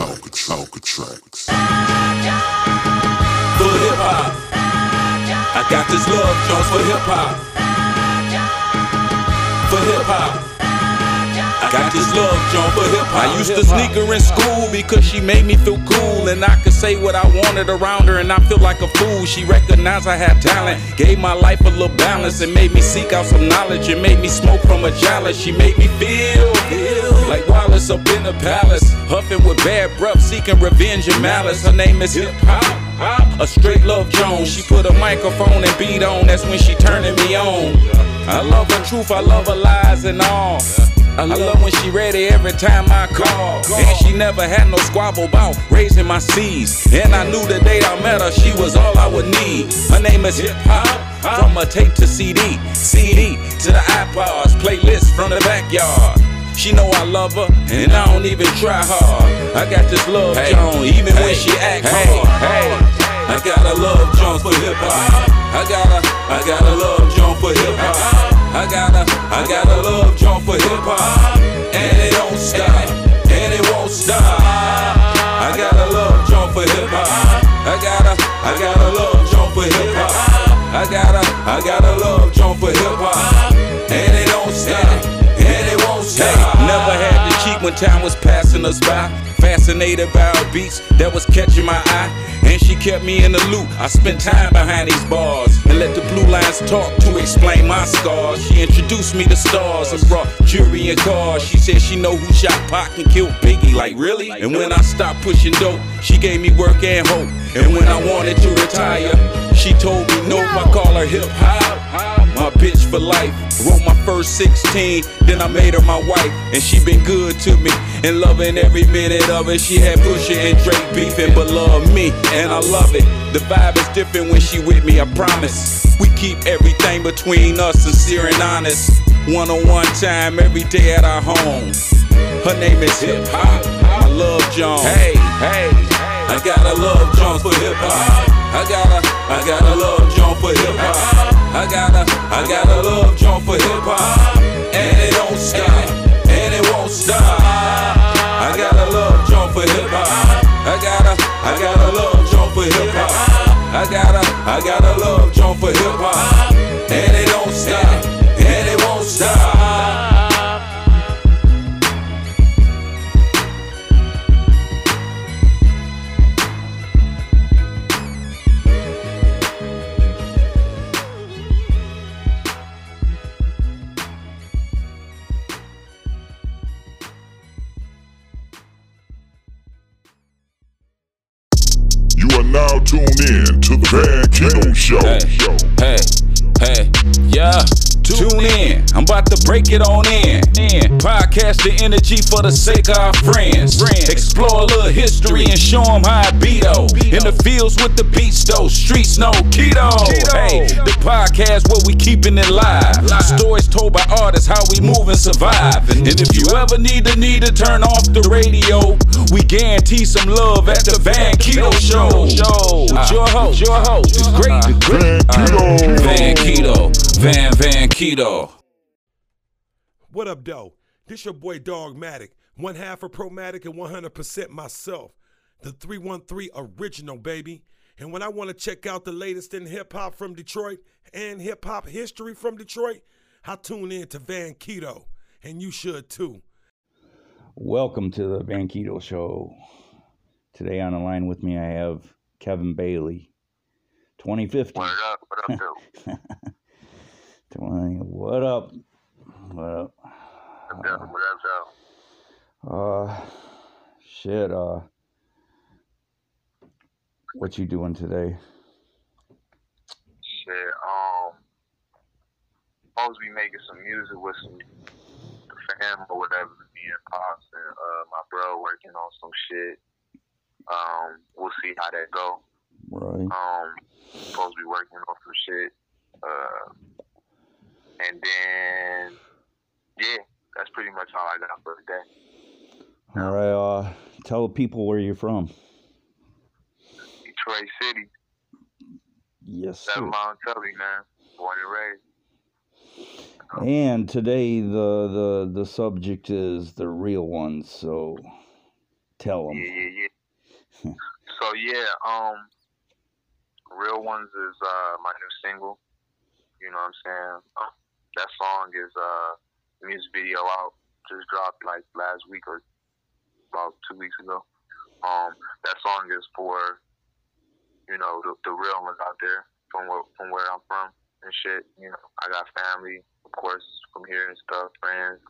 Alka tracks. For hip hop. I got this love Jones for hip hop. For hip hop. I got this love Jones for hip hop. I used to sneak her in school because she made me feel cool. And I could say what I wanted around her and I feel like a fool. She recognized I had talent, gave my life a little balance, and made me seek out some knowledge. And made me smoke from a chalice. She made me feel, like Wallace up in the palace. Huffing with bad breath, seeking revenge and malice. Her name is hip hop. A straight love Jones. She put a microphone and beat on. That's when she turning me on. I love her truth, I love her lies and all. I love when she ready every time I call. And she never had no squabble about raising my seeds. And I knew the day I met her, she was all I would need. Her name is Hip Hop. From a tape to CD, CD to the iPods, playlist from the backyard. She know I love her, and I don't even try hard. I got this love Joan, even when she act hard. Hey, I got a love Jones for hip hop. I got a, I got a love Jones for hip hop. I got a, I got a love Jones for hip hop, and it don't stop, and it won't stop. I got a love Jones for hip hop. I got a, I got a love Jones for hip hop. I got a, I got a love Jones for hip hop, when time was passing us by. Fascinated by her beats that was catching my eye, and she kept me in the loop. I spent time behind these bars and let the blue lines talk to explain my scars. She introduced me to stars and brought jewelry and cars. She said she know who shot Pac and killed Biggie. Like really? And when I stopped pushing dope, she gave me work and hope. And when I wanted to retire, she told me no. I call her hip hop. My bitch for life. Wrote my first 16, then I made her my wife. And she been good to me and loving every minute of it. She had Pusha and Drake beefing, but love me, and I love it. The vibe is different when she with me, I promise. We keep everything between us sincere and honest. One on one time every day at our home. Her name is Hip Hop. I love Jones. Hey, hey. I got a love Jones for hip hop. I got a, I got a love Jones for hip hop. I got a, I got a love Jones for hip hop, and it don't stop, and it won't stop. I got a love Jones for hip hop. I got a, I got a love Jones for hip hop. I got a, I got a love Jones for hip hop, and it don't stop, and it won't stop. Now tuned in to the Van Keto Show. Hey, hey, yeah. Tune in, I'm about to break it on in. Podcast the energy for the sake of our friends. Explore a little history and show them how I beat. In the fields with the beats though, streets no keto. Hey, the podcast where we keeping it live. Stories told by artists, how we move and survive. And if you ever need the need to turn off the radio, we guarantee some love at the Van Keto Show. With your host, your host, the great, the great Van Keto. Van Keto, Van Van Keto. What up, though? This your boy Dogmatic, one half of Promatic and 100% myself, the 313 original, baby. And when I want to check out the latest in hip hop from Detroit and hip hop history from Detroit, I tune in to Van Keto, and you should too. Welcome to the Van Keto Show. Today on the line with me, I have Kevin Bailey, 2050. What up? What up, 20, what up? What up? What up, what up? Uh, shit. Uh, what you doing today? Shit, um, supposed to be making some music with some fam or whatever, me and Pops and uh, my bro working on some shit. Um, we'll see how that go. Right. Um, supposed to be working on some shit. Uh, and then, yeah, that's pretty much all I got for today. All right. People where you're from. Detroit City, Yes, Seven sir. Mile Tully, man. Born and raised. And today the the the subject is the real ones. So Tell them. Yeah, yeah, yeah. so yeah, um, real ones is uh my new single. You know what I'm saying? Uh, that song is uh music video out just dropped like last week or about two weeks ago. Um, that song is for you know the, the real ones out there from where from where I'm from and shit. You know, I got family, of course, from here and stuff, friends.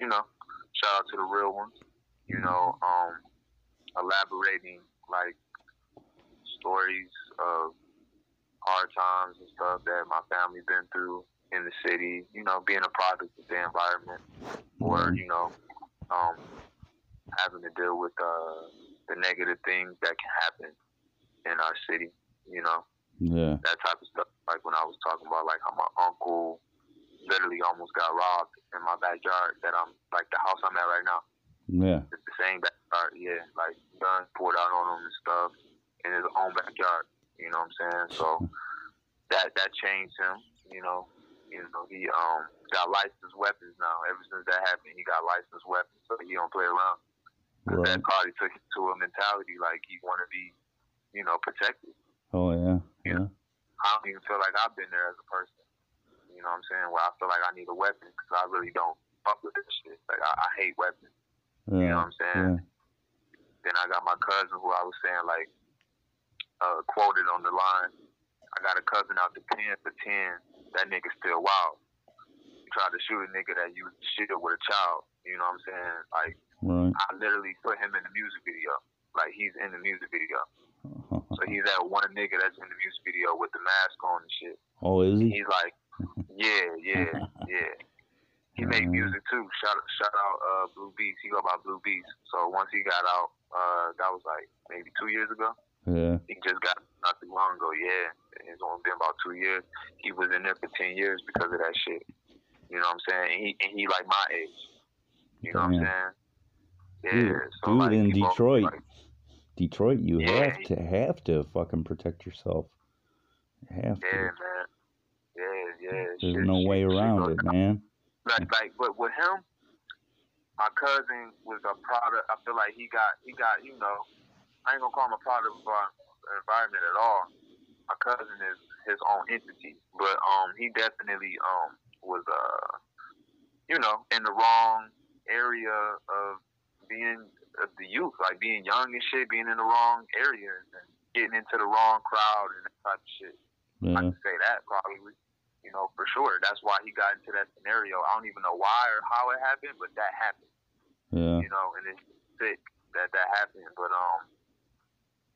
You know, shout out to the real ones. You know, um, elaborating like stories of hard times and stuff that my family been through in the city. You know, being a product of the environment, or you know, um, having to deal with uh, the negative things that can happen in our city. You know, Yeah. that type of stuff. Like when I was talking about like how my uncle literally almost got robbed in my backyard. That I'm like the house I'm at right now. Yeah. It's the same backyard. Yeah, like guns poured out on him and stuff in his own backyard. You know what I'm saying? So that that changed him. You know, you know he um got licensed weapons now. Ever since that happened, he got licensed weapons, so he don't play around. 'Cause Right. That probably took him to a mentality like he want to be, you know, protected. Oh yeah. Yeah. I don't even feel like I've been there as a person. You know what I'm saying? Where I feel like I need a weapon because I really don't fuck with this shit. Like I, I hate weapons. Yeah. You know what I'm saying? Yeah. Then I got my cousin who I was saying like uh, quoted on the line. I got a cousin out the pen for ten. That nigga still wild. He tried to shoot a nigga that used shit with a child. You know what I'm saying? Like Right. I literally put him in the music video. Like he's in the music video. So he's that one nigga that's in the music video with the mask on and shit. oh, is he? He's like, yeah, yeah, yeah. He Mhm. music too. Shout shout out uh, Blue Beast. He go by Blue Beast. So once he got out, uh, that was like maybe two years ago. Yeah. He just got not too long ago. Yeah, it's only been about two years. He was in there for ten years because of that shit. You know what I'm saying? And he and he like my age. You know what I'm saying? Yeah. Dude, so dude like in Detroit, like, Detroit, you Yeah. have to have to fucking protect yourself. You have yeah, to. man. Yeah, yeah. There's shit, no shit, way around goes it, man. like like but with him my cousin was a product I feel like he got he got you know I ain't gonna call him a product of our environment at all my cousin is his own entity but um he definitely um was uh you know in the wrong area of being of the youth like being young and shit being in the wrong areas and getting into the wrong crowd and that type of shit I can say that probably, you know, for sure. That's why he got into that scenario. I don't even know why or how it happened, but that happened, Yeah. you know, and it's sick that that happened. But um,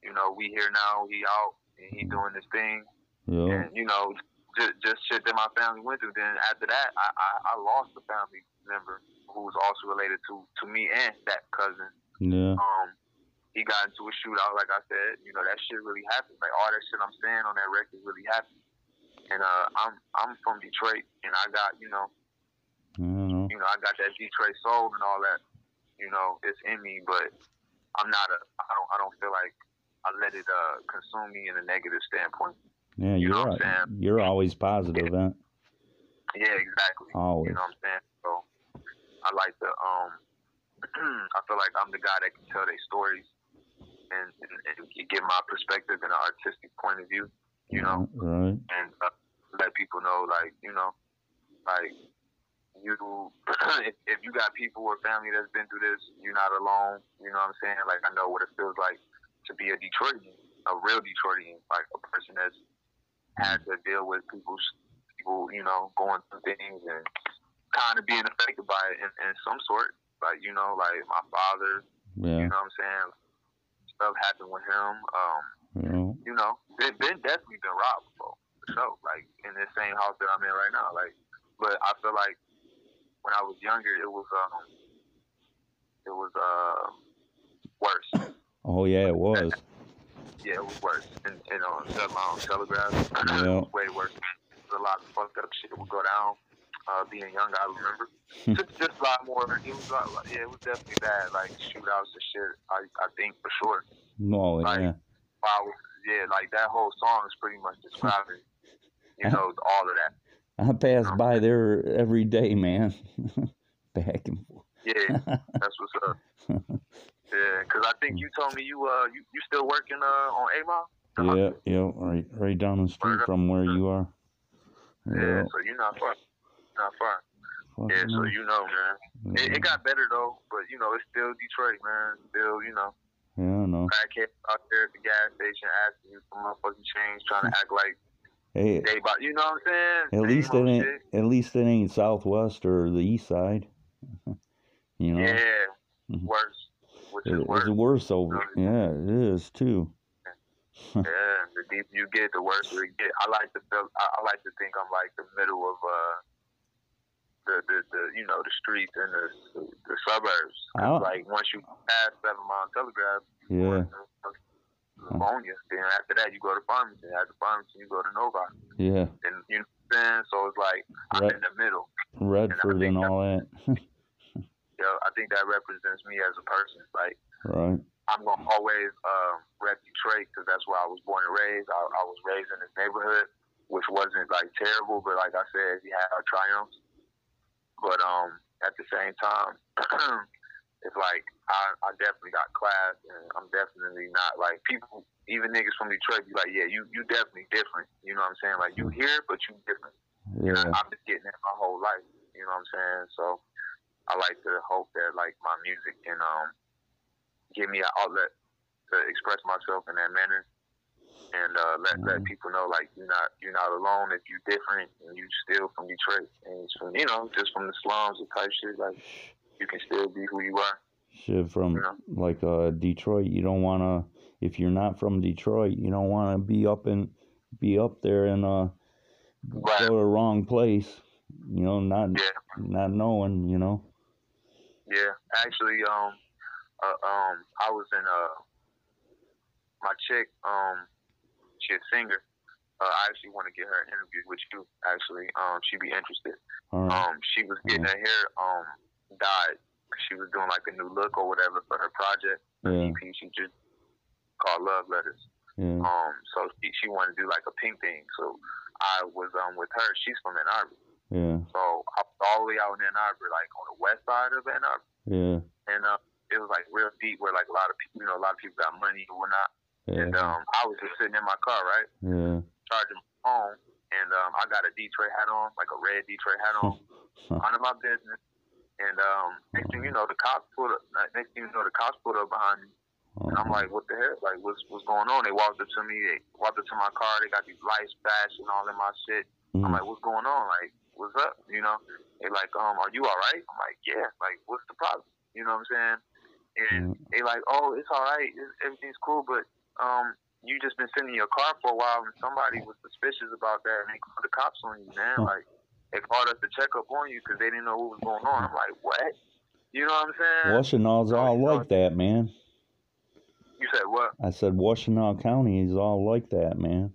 you know, we here now. He out and he doing this thing, Yeah. and you know, just, just shit that my family went through. Then after that, I, I I lost a family member who was also related to to me and that cousin. Yeah. Um, he got into a shootout, like I said. You know, that shit really happened. Like all that shit I'm saying on that record really happened. And uh, I'm I'm from Detroit, and I got you know know. you know I got that Detroit soul and all that. You know, it's in me, but I'm not a. I don't I don't feel like I let it uh consume me in a negative standpoint. Yeah, You you're know what I'm right. saying? you're always positive, huh? Yeah, exactly. Always. You know what I'm saying? So I like to um I feel like I'm the guy that can tell their stories and, and, and give my perspective and an artistic point of view, you know, Right. and uh, let people know like, you know, like you if, if you got people or family that's been through this, you're not alone. You know what I'm saying? Like I know what it feels like to be a Detroitian, a real Detroitian, like a person that's had to deal with people's people, you know, going through things and kind of being affected by it in, in some sort. Like, you know, like my father, Yeah. you know what I'm saying? Stuff happened with him. Um, You know. you know, been, been definitely been robbed before. For sure. Like in this same house that I'm in right now. Like but I feel like when I was younger it was um it was uh worse. Oh yeah, it was. Yeah, it was worse. And you know, Tele- my own telegraph it Yeah. was way worse. A lot of fucked up shit would go down. Uh, being young, I remember. Hmm. just, just a lot more. It was, a lot, yeah, it was definitely bad. Like shootouts and shit. I, I think for sure. No, Like, yeah. I was, yeah, like that whole song is pretty much describing, you know, all of that. I pass um, by there every day, man. Back and forth. Yeah, that's what's up. Yeah, because I think you told me you uh you, you still working uh on A Mall. Yeah, yeah, right, right down the street from where you are. Yeah, so you're not far. Not far. fucking Yeah, so you know, man. It, it got better though, but you know, it's still Detroit, man. Still, you know, Yeah, I know. crackheads out there at the gas station asking you for motherfucking change, trying to act like Hey, they about, you know what I'm saying? at Same least it ain't. shit. At least it ain't Southwest or the East Side. you know, Yeah, Mhm. worse. Which It- is worse. it's worse over. Yeah, it is too. Yeah, the deeper you get, the worse it get. I like to feel. I, I like to think I'm like the middle of uh, the the, the you know the streets and the the suburbs. Like once you pass Seven Mile Telegraph, Yeah, Livonia. Then after that, you go to pharmacy. After pharmacy, you go to Novi. yeah. And you know what I'm saying? So it's like I'm Right. in the middle. Redford and all that. You know, I think that represents me as a person. Like right. I'm gonna always um, rep Detroit because that's where I was born and raised. I, I was raised in this neighborhood, which wasn't like terrible, but like I said, we had our triumphs. But um, at the same time, it's like I, I definitely got class, and I'm definitely not like people. Even niggas from Detroit be like, yeah, you you definitely different. You know what I'm saying? Like you here, but you different. Yeah, I, I've been getting it my whole life. You know what I'm saying? So I like to hope that like my music can um give me an outlet to express myself in that manner, and uh, let let Mhm. people know like you're not you're not alone if you're different and you still from Detroit and it's from you know just from the slums and type shit like you can still be who you are. shit from Yeah. like uh Detroit. You don't want to. If you're not from Detroit, you don't want to be up in, be up there and uh Right. go to the wrong place. You know, not Yeah. not knowing. You know. Yeah, actually, um, uh, um, I was in uh, my chick, um, she a singer. Uh, I actually want to get her an interview with you. Actually, um, she'd be interested. Right. Um, she was getting her hair um dyed. She was doing like a new look or whatever for her project. Yeah. EP she just called Love Letters. Yeah. Um, so she, she wanted to do like a pink thing. So I was um with her. She's from Ann Arbor. Yeah. So I was all the way out in Ann Arbor, like on the west side of Ann Arbor Yeah. and uh, it was like real deep where like a lot of people, you know, a lot of people got money and whatnot. Yeah. And um, I was just sitting in my car, right, Yeah. charging my phone, and um, I got a Detroit hat on, like a red Detroit hat on, under my business. And um, next thing you know, the cops pulled up. Next thing you know, the cops pulled up behind me, and I'm like, "What the hell? Like, what's what's going on?" They walked up to me. They walked up to my car. They got these lights flashing all in my shit. I'm Mm. like, "What's going on? Like, what's up?" You know? They like, "Um, are you all right?" I'm like, "Yeah." Like, what's the problem? You know what I'm saying? And Mm. they like, "Oh, it's all right. It's, everything's cool, but um, you just been sitting in your car for a while, and somebody was suspicious about that, and they called the cops on you, man. Like, they called us to check up on you because they didn't know what was going on." I'm like, "What?" You know what I'm saying? Washtenaw all you know- like that, man. You said what? I said Washtenaw County is all like that, man.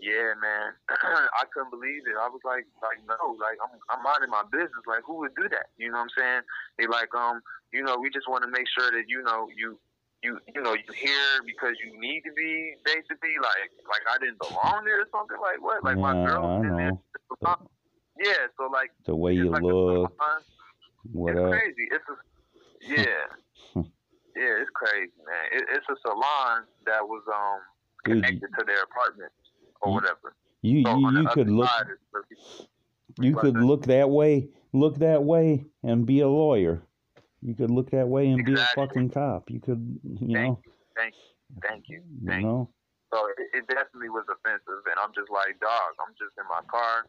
Yeah, man. I couldn't believe it. I was like, like no, like I'm, I'm minding my business. Like, who would do that? You know what I'm saying? They like, um, you know, we just want to make sure that you know you, you, you know, you here because you need to be basically like, like I didn't belong there or something. Like what? Like my girl in there. Yeah, so like The way you like a look, salon. It's whatever. crazy. It's a, yeah, yeah, it's crazy, man. It, it's a salon that was um connected to their apartment or You- whatever. You So you, you could look side is where people- you could that. look that way, look that way, and be a lawyer. You could look that way and be a fucking cop. You could, you Thank know, Thank you, thank you, you thank you. know. So it, it definitely was offensive, and I'm just like, dog, I'm just in my car.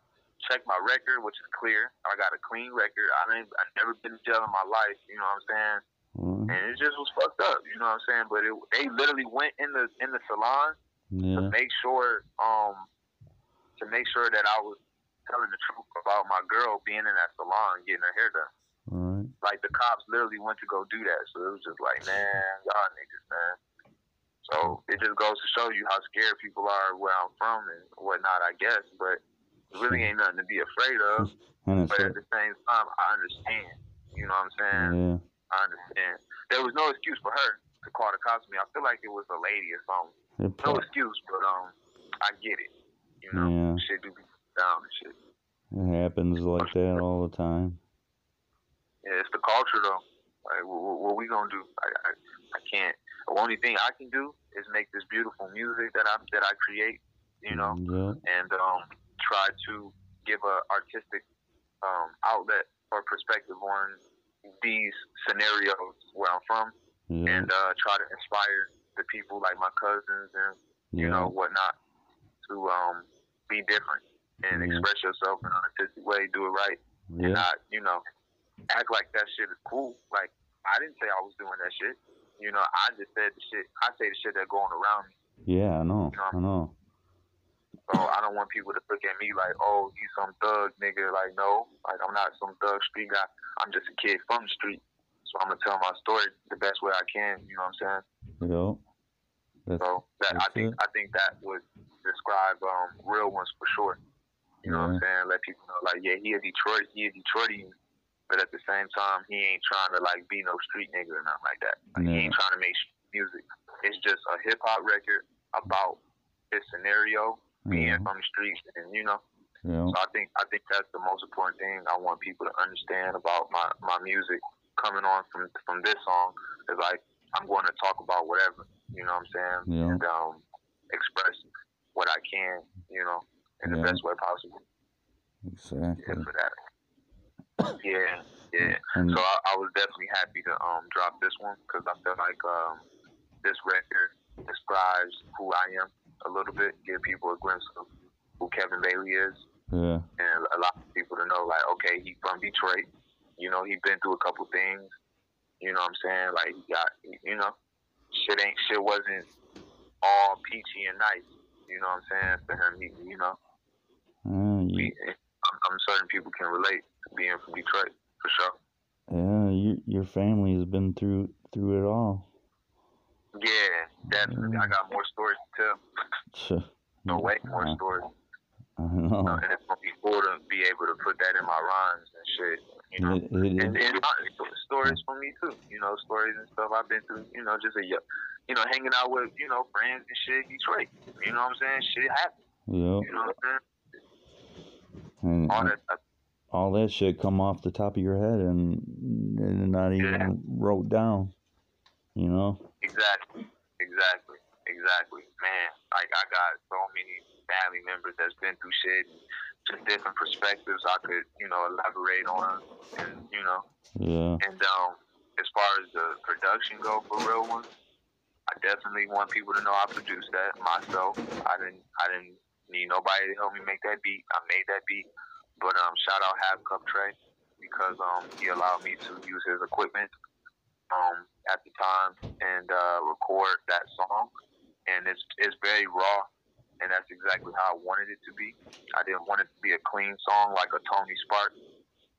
Check my record, which is clear. I got a clean record. I ain't, I never been to jail in my life. You know what I'm saying? Uh, And it just was fucked up. You know what I'm saying? But it, they literally went in the in the salon yeah, to make sure um to make sure that I was telling the truth about my girl being in that salon getting her hair done. right. Like the cops literally went to go do that. So it was just like, man, y'all niggas, man. So it just goes to show you how scared people are where I'm from and whatnot, I guess. But it really ain't nothing to be afraid of. But at the same time, I understand. You know what I'm saying? yeah, I understand. There was no excuse for her to call the cops on me. I feel like it was a lady or something. No excuse, but um, I get it. You know, Yeah. shit do be down and shit. it happens like that all the time. Yeah, it's the culture though. Like, what, what we gonna do? I, I, I can't. The only thing I can do is make this beautiful music that I that I create, you know, Yeah. and um, try to give a artistic um, outlet or perspective on these scenarios where I'm from, Yeah. and uh, try to inspire the people like my cousins and you yeah. know whatnot to um, be different and Yeah. express yourself in an artistic way, do it right, and not you know act like that shit is cool. Like I didn't say I was doing that shit. You know, I just said the shit. I say the shit that going around me. Yeah, I know. I know. So I don't want people to look at me like, oh, you some thug nigga. Like, no, like I'm not some thug street guy. I'm just a kid from the street. So I'm gonna tell my story the best way I can. You know what I'm saying? Yeah. That's, So that I think it. I think that would describe um, real ones for sure. You know what I'm saying? Let people know like, yeah, he a Detroit, he a Detroitian, but at the same time, he ain't trying to like be no street nigga or nothing like that. Like, Yeah. He ain't trying to make music. It's just a hip hop record about his scenario being Yeah. from the streets, and you know. yeah. So I think I think that's the most important thing I want people to understand about my, my music coming on from from this song is like I'm going to talk about whatever, you know what I'm saying? Yeah. And um express what I can, you know, in the best way possible. Yeah, for that. Yeah, yeah. And So I, I was definitely happy to um drop this one because I feel like um this record describes who I am a little bit, give people a glimpse of who Kevin Bailey is, yeah. and a lot of people to know like, okay, he's from Detroit. You know, he's been through a couple things. You know what I'm saying? Like he got, you know, shit ain't shit wasn't all peachy and nice. You know what I'm saying? For him, he, you know, you, he, I'm, I'm certain people can relate to being from Detroit for sure. yeah. You, your family has been through through it all. Yeah, definitely. I got more stories to tell. No way more Uh, stories. I know. Uh, and it's gonna be cool to be able to put that in my rhymes and shit. You know. It, it And, and uh, stories for me too, you know, stories and stuff I've been through, you know, just a, you know, hanging out with, you know, friends and shit, Detroit. You know what I'm saying? Shit happens. Yep. You know what I'm And, saying? All and that stuff. all that shit come off the top of your head and, and not even Yeah. wrote down. You know. Exactly. Exactly. Exactly. Man, like I got so many family members that's been through shit, just different perspectives I could, you know, elaborate on, and you know, Yeah. And um, as far as the production go for real ones, I definitely want people to know I produced that myself. I didn't I didn't need nobody to help me make that beat. I made that beat. But um, shout out Half Cup Trey because um, he allowed me to use his equipment um, at the time and uh, record that song. And it's it's very raw, and that's exactly how I wanted it to be. I didn't want it to be a clean song like a Tony Spark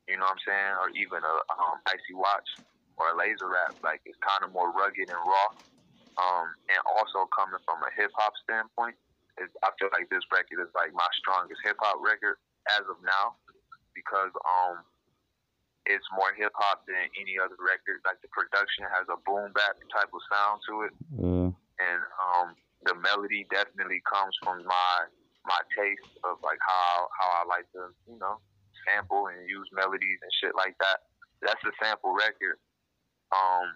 you know what I'm saying, or even a um, icy watch or a laser rap. Like it's kind of more rugged and raw. Um, and also coming from a hip hop standpoint, is I feel like this record is like my strongest hip hop record as of now because um, it's more hip hop than any other record. Like the production has a boom bap type of sound to it Uh, and um, the melody definitely comes from my my taste of like how how I like to you know sample and use melodies and shit like that. That's a sample record. Um,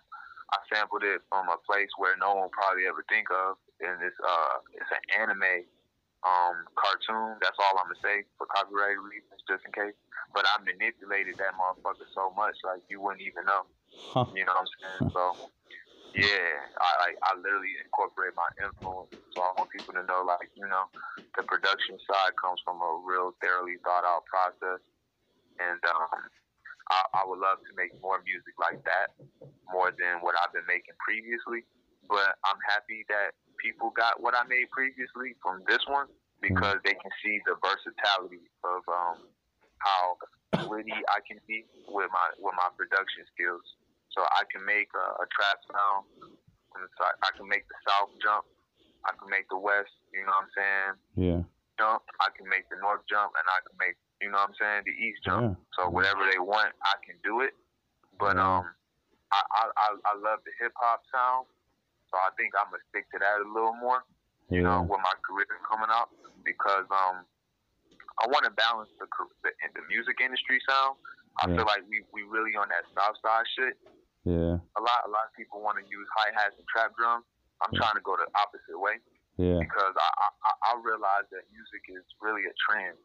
I sampled it from a place where no one probably ever think of, and it's uh it's an anime um cartoon. That's all I'm gonna say for copyright reasons, just in case. But I manipulated that motherfucker so much, like you wouldn't even know. huh. You know what I'm saying? So, yeah, I like I literally incorporate my influence. So I want people to know, like, you know, the production side comes from a real thoroughly thought out process, and um, I, I would love to make more music like that, more than what I've been making previously. But I'm happy that people got what I made previously from this one because they can see the versatility of um, how witty I can be with my with my production skills. So I can make a, a trap sound. and it's like I can make the south jump. I can make the west. You know what I'm saying? Yeah. Jump. I can make the north jump, and I can make you know what I'm saying the east jump. Yeah. So whatever they want, I can do it. But Yeah. um, I I I, I love the hip hop sound. So I think I'm gonna stick to that a little more you know, Yeah. with my career coming up because um, I want to balance the, the the music industry sound. I Yeah. feel like we we really on that South Side shit, Yeah. A lot a lot of people want to use hi hats and trap drums. I'm Yeah. trying to go the opposite way Yeah. because I, I I- realize that music is really a trend.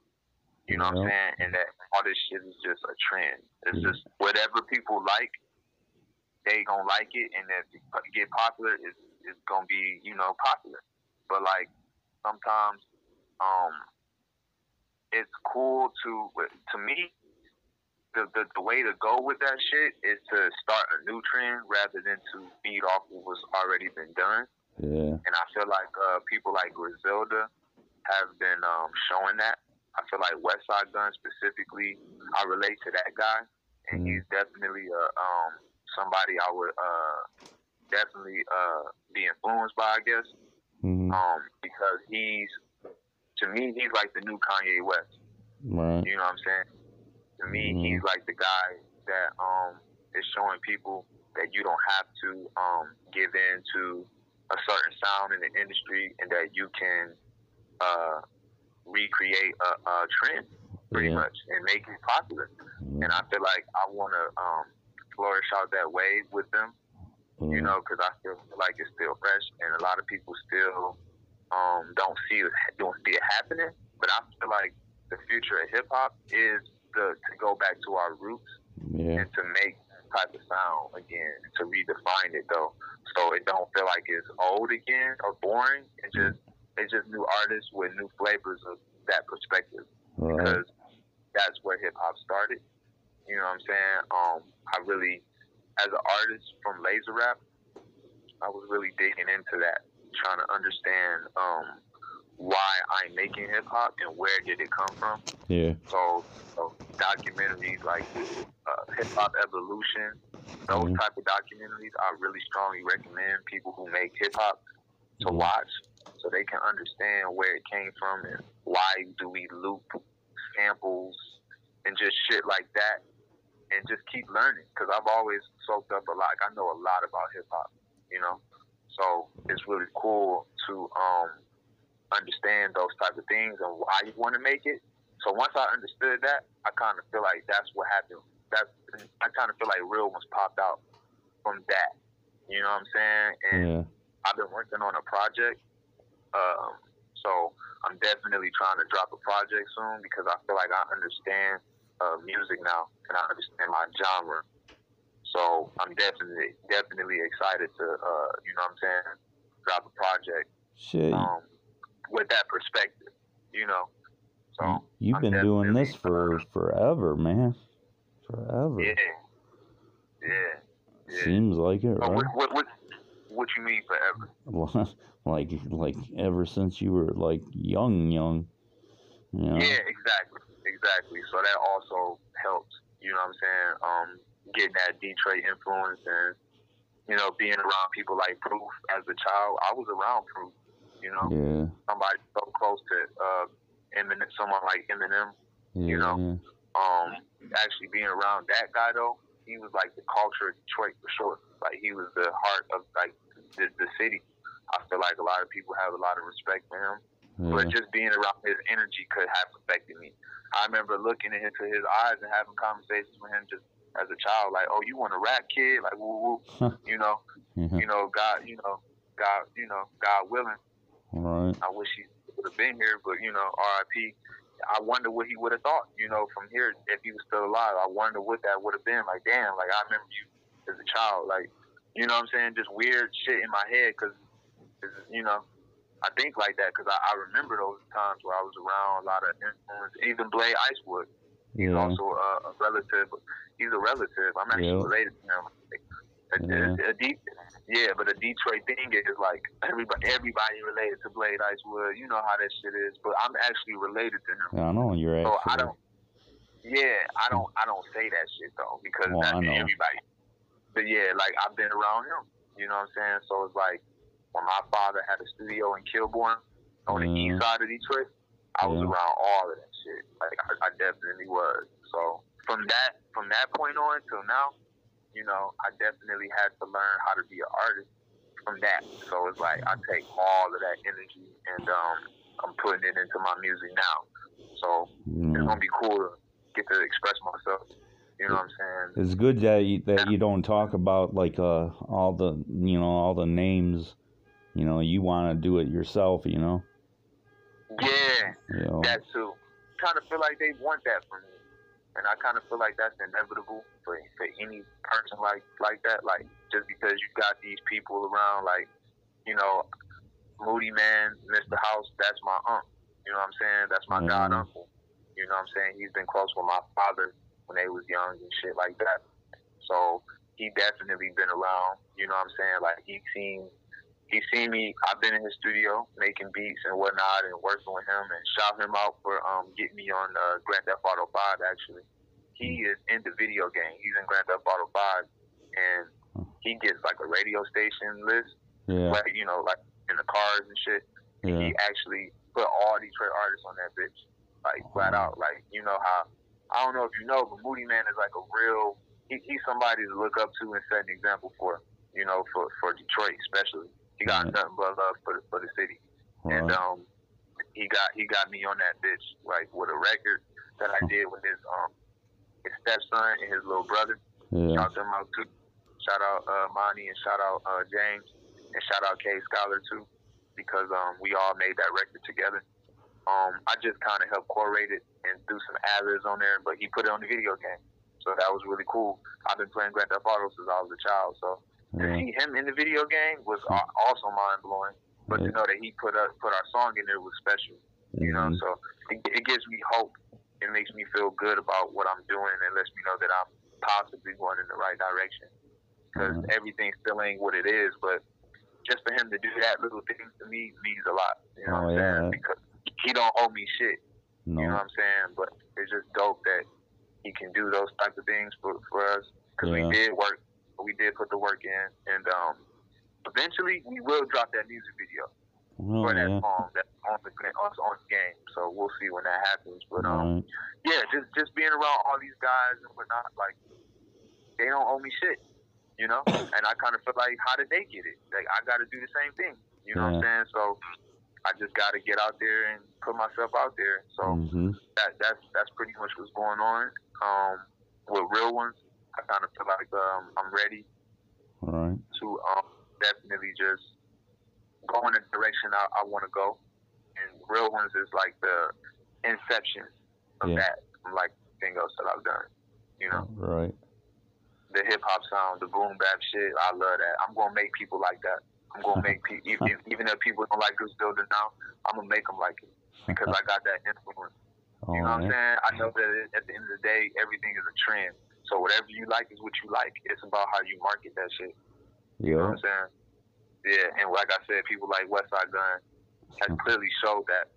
You know what I'm saying? And that all this shit is just a trend. It's Yeah. just whatever people like, they gonna like it, and if it get popular, it's it's gonna be you know popular. But like sometimes, um, it's cool to to me. The, the the way to go with that shit is to start a new trend rather than to feed off of what's already been done. Yeah. And I feel like uh, people like Griselda have been um, showing that. I feel like Westside Gun specifically, I relate to that guy, and Mhm. he's definitely uh, um, somebody I would uh, definitely uh, be influenced by, I guess, hmm um, because he's to me he's like the new Kanye West. Right. You know what I'm saying? To me, Mhm. he's like the guy that um is showing people that you don't have to um give in to a certain sound in the industry and that you can uh recreate a, a trend pretty Yeah. much and make it popular. And I feel like I want to um flourish out that way with them you know, because I feel like it's still fresh, and a lot of people still um, don't see it, don't see it happening. But I feel like the future of hip hop is the, to go back to our roots Yeah. and to make that type of sound again, to redefine it though, so it don't feel like it's old again or boring. It's just it's just new artists with new flavors of that perspective Right. because that's where hip hop started. You know what I'm saying? Um, I really, as an artist from Laser Rap, I was really digging into that, trying to understand um, why I'm making hip hop and where did it come from. Yeah. So, so documentaries like uh, Hip Hop Evolution, those Mhm. type of documentaries, I really strongly recommend people who make hip hop to Mhm. watch, so they can understand where it came from and why do we loop samples and just shit like that, and just keep learning. Because I've always soaked up a lot. I know a lot about hip hop, you know. So it's really cool to um, understand those type of things and why you want to make it. So once I understood that, I kind of feel like that's what happened. That's I kind of feel like real ones popped out from that. You know what I'm saying? And Yeah. I've been working on a project. Um, so I'm definitely trying to drop a project soon because I feel like I understand uh, music now and I understand my genre. So I'm definitely definitely excited to uh, you know what I'm saying drop a project Shit. um, with that perspective. You know. So You've I'm been doing this for forever, man. Forever. yeah, yeah, yeah. Seems like it, right? what, what what what you mean forever? like like ever since you were like young, young. You know? Yeah, exactly, exactly. So that also helps. You know what I'm saying? Um, getting that Detroit influence and you know being around people like Proof as a child. I was around Proof. You know, Yeah. somebody so close to uh, Eminem, someone like Eminem. Yeah. You know. Um, actually being around that guy though, he was like the culture of Detroit for sure. Like he was the heart of like the, the city. I feel like a lot of people have a lot of respect for him. Yeah. But just being around his energy could have affected me. I remember looking into his eyes and having conversations with him just as a child, like, "Oh, you want to rap, kid? Like, woo woo." you know, yeah. you know, God, you know, God, you know, God willing. Right. I wish he would have been here, but you know, R.I.P. I wonder what he would have thought, you know, from here if he was still alive. I wonder what that would have been. Like, damn, like I remember you as a child, like, you know what I'm saying? Just weird shit in my head because, you know, I think like that because I, I remember those times where I was around a lot of influence. Even Blade Icewood, he's Yeah. also a, a relative. He's a relative. I'm actually Yeah. related to him. A, a, a deep, yeah, but a Detroit thing is like everybody, everybody related to Blade Icewood. You know how that shit is. But I'm actually related to him. I know you're So I don't. Yeah, I don't. I don't say that shit though because Well, that's everybody. But yeah, like I've been around him. You know what I'm saying? So it's like when my father had a studio in Kilbourne on the east mm-hmm. side of Detroit, I was Yeah. around all of that shit. Like I, I definitely was. So from that from that point on till now, you know, I definitely had to learn how to be an artist from that. So it's like I take all of that energy and um, I'm putting it into my music now. So it's gonna be cool to get to express myself. You know what I'm saying? It's good that you, that you don't talk about like uh all the you know all the names. You know, you want to do it yourself. You know. Yeah, You know. that too. Kind of feel like they want that from me, and I kind of feel like that's inevitable for for any person like like that. Like just because you got these people around, like you know, Moodymann, Mr. House, that's my uncle. You know what I'm saying? That's my Mhm. god uncle. You know what I'm saying? He's been close with my father when they was young and shit like that. So he definitely been around. You know what I'm saying? Like he seen he seen me. I've been in his studio making beats and whatnot, and working with him, and shout him out for um getting me on uh, Grand Theft Auto Five. Actually, he is in the video game. He's in Grand Theft Auto Five, and he gets like a radio station list, yeah. like you know, like in the cars and shit. Yeah. He actually put all Detroit artists on that bitch, like flat out. Like you know how I don't know if you know, but Moodymann is like a real. He, he's somebody to look up to and set an example for. You know, for for Detroit especially. He got Right. nothing but love for the, for the city, and um, he got he got me on that bitch like with a record that I did with his um his stepson and his little brother. yeah. Shout them out too. Shout out uh, Monty and shout out uh, James and shout out Kay Scholar too, because um, we all made that record together. Um, I just kind of helped curate it and do some ad-libs on there, but he put it on the video game, so that was really cool. I've been playing Grand Theft Auto since I was a child, so to Yeah. see him in the video game was also mind blowing. But to know that he put up put our song in there was special. You know, Mhm. so it, it gives me hope. It makes me feel good about what I'm doing and lets me know that I'm possibly going in the right direction. Because Mhm. everything still ain't what it is, but just for him to do that little thing to me means a lot. You know Oh, what I'm yeah. saying? Because he don't owe me shit. You know what I'm saying? But it's just dope that he can do those type of things for, for us. Because Yeah. we did work, we did put the work in, and um, eventually we will drop that music video Oh, for that yeah. song that's on the on, on the game. So we'll see when that happens. But um, Right. yeah, just just being around all these guys and whatnot, like they don't owe me shit, you know. and I kind of feel like, how did they get it? Like I got to do the same thing, you know what I'm saying? So I just got to get out there and put myself out there. So Mhm. that that's that's pretty much what's going on. Um, with real ones, I kind of feel like um, I'm ready All right. to um, definitely just go in the direction I, I want to go. And real ones is like the inception of Yeah. that, from like thing else that I've done. You know, Right. the hip hop sound, the boom bap shit. I love that. I'm gonna make people like that. I'm gonna make people, even, even if people don't like this building now, I'm gonna make them like it because I got that influence. You know what I'm saying? I know that at the end of the day, everything is a trend. So whatever you like is what you like. It's about how you market that shit. You know Yeah. what I'm saying? Yeah, and like I said, people like Westside Gun has clearly showed that.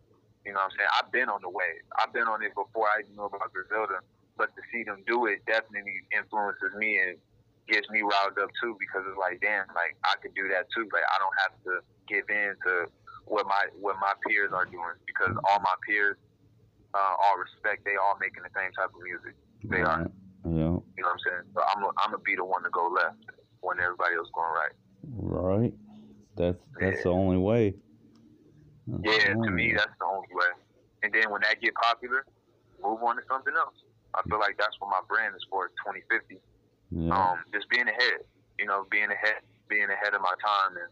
You know what I'm saying? I've been on the wave. I've been on it before I even knew about Griselda. But to see them do it definitely influences me and gets me riled up too because it's like, damn, like I could do that too. Like I don't have to give in to what my what my peers are doing because all my peers, uh, all respect, they all making the same type of music. They are. Yeah. You know what I'm saying? So I'm I'm gonna be the one to go left when everybody else going right. Right. That's that's the only way. That's Yeah, to me, that's the only way. And then when that get popular, move on to something else. I feel like that's what my brand is for. 2050. Yeah. Um, just being ahead. You know, being ahead, being ahead of my time, and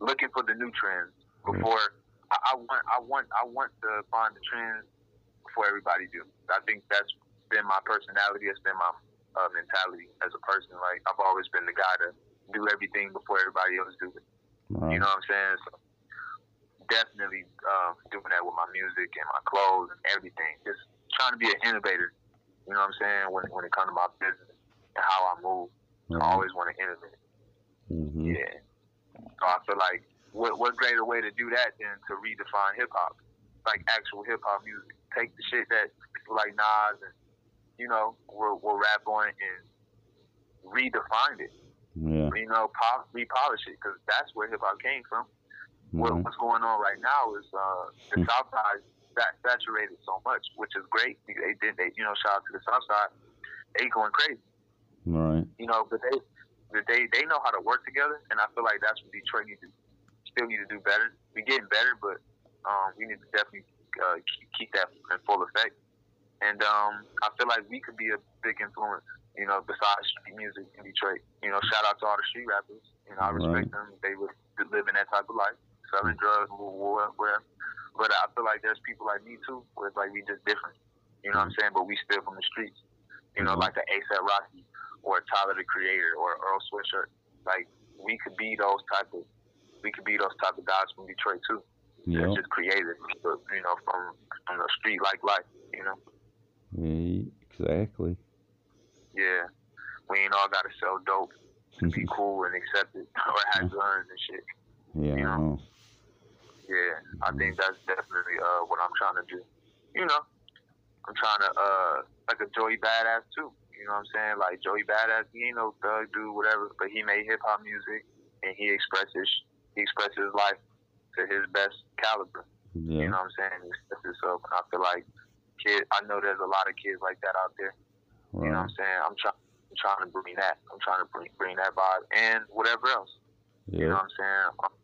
looking for the new trends before. I, I want, I want, I want to find the trends before everybody do. I think that's been my personality. It's been my uh, mentality as a person. Like I've always been the guy to do everything before everybody else do it. right. You know what I'm saying? So definitely um, doing that with my music and my clothes and everything. Just trying to be an innovator. You know what I'm saying? When when it comes to my business and how I move, I always want to innovate. Mhm. Yeah. So I feel like what what greater way to do that than to redefine hip hop, like actual hip hop music. Take the shit that people like Nas and you know will will rap on it and redefine it. Yeah. You know, pop, repolish it because that's where hip hop came from what, Mhm. what's going on right now is uh, the South Side sat- saturated so much, which is great. They did, they you know, shout out to the South Side. They going crazy, Right. you know, but they, they, they know how to work together, and I feel like that's what Detroit need to still need to do better. We getting better, but um, we need to definitely uh, keep, keep that in full effect. And um, I feel like we could be a big influence You know, besides street music in Detroit. You know, shout out to all the street rappers. You know, I respect them. They would living that type of life, selling drugs, war, whatever. But I feel like there's people like me too, where it's like we just different. You know what I'm saying? But we still from the streets. You know, like the ASAP Rocky or Tyler the Creator or Earl Sweatshirt. Like we could be those type of we could be those type of guys from Detroit too. Yeah. That's just creative, but, you know, from from the street like life, you know. Yeah, exactly. Yeah. We ain't all gotta sell dope to be cool and accepted or have guns and shit. Yeah. You know? Yeah. I think that's definitely uh what I'm trying to do. You know. I'm trying to uh like a Joey Badass too. You know what I'm saying? Like Joey Badass, he ain't no thug dude, whatever, but he made hip hop music and he expresses he expresses his life to his best caliber. Yeah. You know what I'm saying? He expresses himself and I feel like kid I know there's a lot of kids like that out there. You know what I'm saying? I'm trying I'm trying to bring that. I'm trying to bring bring that vibe and whatever else. You know what I'm saying? Um,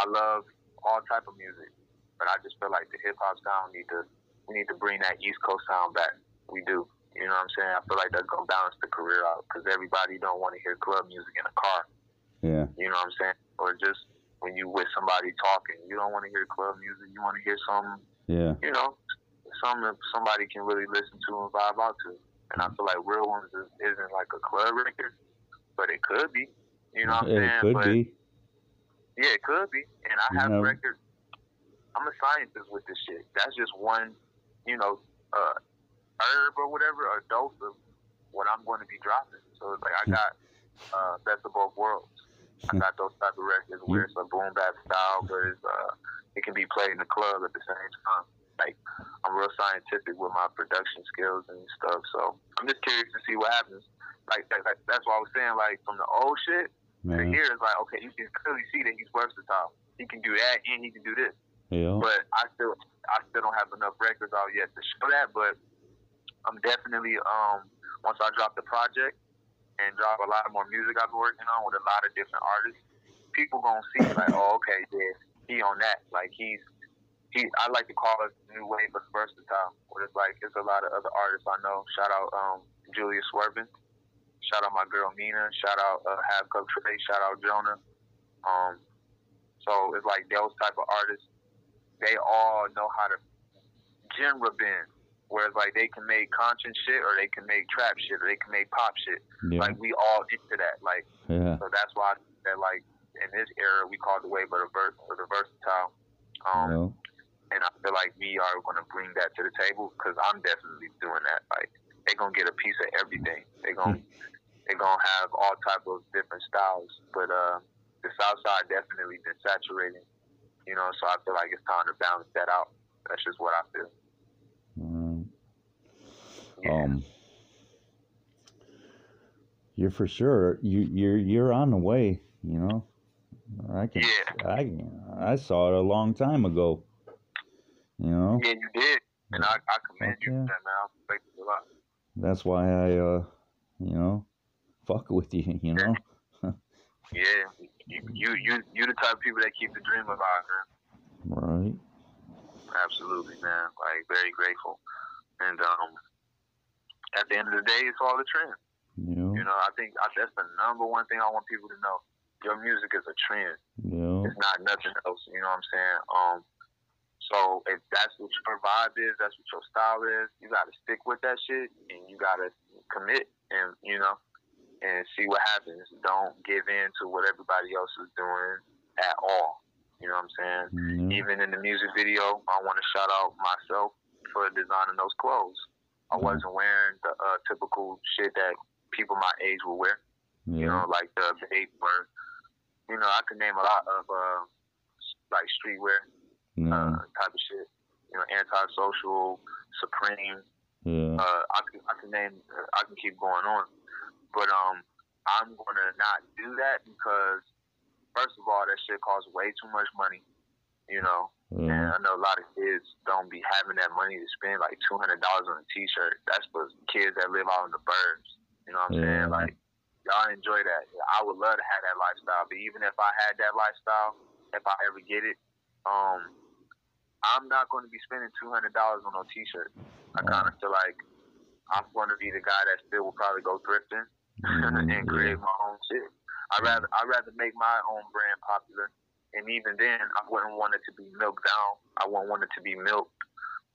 I love all type of music, but I just feel like the hip hop sound need to we need to bring that East Coast sound back. We do. You know what I'm saying? I feel like that's gonna balance the career out because everybody don't want to hear club music in a car. Yeah. You know what I'm saying? Or just when you with somebody talking, you don't want to hear club music. You want to hear some, Yeah. you know, something somebody can really listen to and vibe out to. And I feel like Real Ones is, isn't like a club record, but it could be. You know what I'm it saying? could but be. yeah, it could be. And I You have know. records. I'm a scientist with this shit. That's just one, you know, uh, herb or whatever, a dose of what I'm going to be dropping. So it's like I got uh, best of both worlds. I got those type of records where it's a boom bap style, but it's, uh, it can be played in the club at the same time. Like I'm real scientific with my production skills and stuff. So I'm just curious to see what happens. Like, that, that, that's why I was saying, like from the old shit to Man. here is like, okay, you can clearly see that he's versatile. He can do that and he can do this. Yeah. But I still, I still don't have enough records out yet to show that. But I'm definitely, um, once I drop the project and drop a lot of more music I've been working on with a lot of different artists, people gonna see like, oh, okay, yeah, he on that. Like he's, he. I like to call it new wave of versatile. Where it's like, it's a lot of other artists I know. Shout out, um, Julius Swervin. Shout out my girl Mina. Shout out uh, Half Cup Trey. Shout out Jonah. Um, so it's like those type of artists. They all know how to genre bend. Whereas like they can make conscious shit, or they can make trap shit, or they can make pop shit. Yeah. Like we all into that. Like Yeah. so that's why that like in this era we call it the wave of the vers- of the versatile. Um, Yeah. And I feel like we are going to bring that to the table because I'm definitely doing that. Like they're gonna get a piece of everything. They're gonna they're gonna have all type of different styles. But uh, the South Side definitely been saturating. You know, so I feel like it's time to balance that out. That's just what I feel. Um, Yeah. um, you're for sure. You you're you're on the way. You know. I can. Yeah. I I saw it a long time ago. You know. yeah, you did, and I, I commend you for that, man. I respect you a lot. That's why I uh, you know, fuck with you. You know. Yeah, you you you you the type of people that keep the dream alive, man. Right. Absolutely, man. Like very grateful. And um, at the end of the day, it's all a trend. You know. You know, I think I, that's the number one thing I want people to know. Your music is a trend. Know. It's not nothing else. You know what I'm saying? Um, so if that's what your vibe is, that's what your style is, you got to stick with that shit, and you got to commit, and you know, and see what happens. Don't give in to what everybody else is doing at all. You know what I'm saying? Yeah. Even in the music video, I want to shout out myself for designing those clothes. I Mhm. wasn't wearing the uh, typical shit that people my age would wear. You know, like the Bape or you know, I could name a lot of uh, like streetwear Yeah. uh, type of shit. You know, antisocial, supreme. Yeah. Uh, I can I can name I can keep going on, but um, I'm gonna not do that because first of all, that shit costs way too much money. You know, yeah. and I know a lot of kids don't be having that money to spend like two hundred dollars on a T-shirt. That's for kids that live out in the burbs. You know what I'm Yeah. saying? Like y'all enjoy that. I would love to have that lifestyle, but even if I had that lifestyle, if I ever get it, um, I'm not going to be spending two hundred dollars on no T-shirt. I kind of feel like I'm going to be the guy that still will probably go thrifting Mhm, and create my own shit. I rather I rather make my own brand popular, and even then, I wouldn't want it to be milked down. I wouldn't want it to be milked,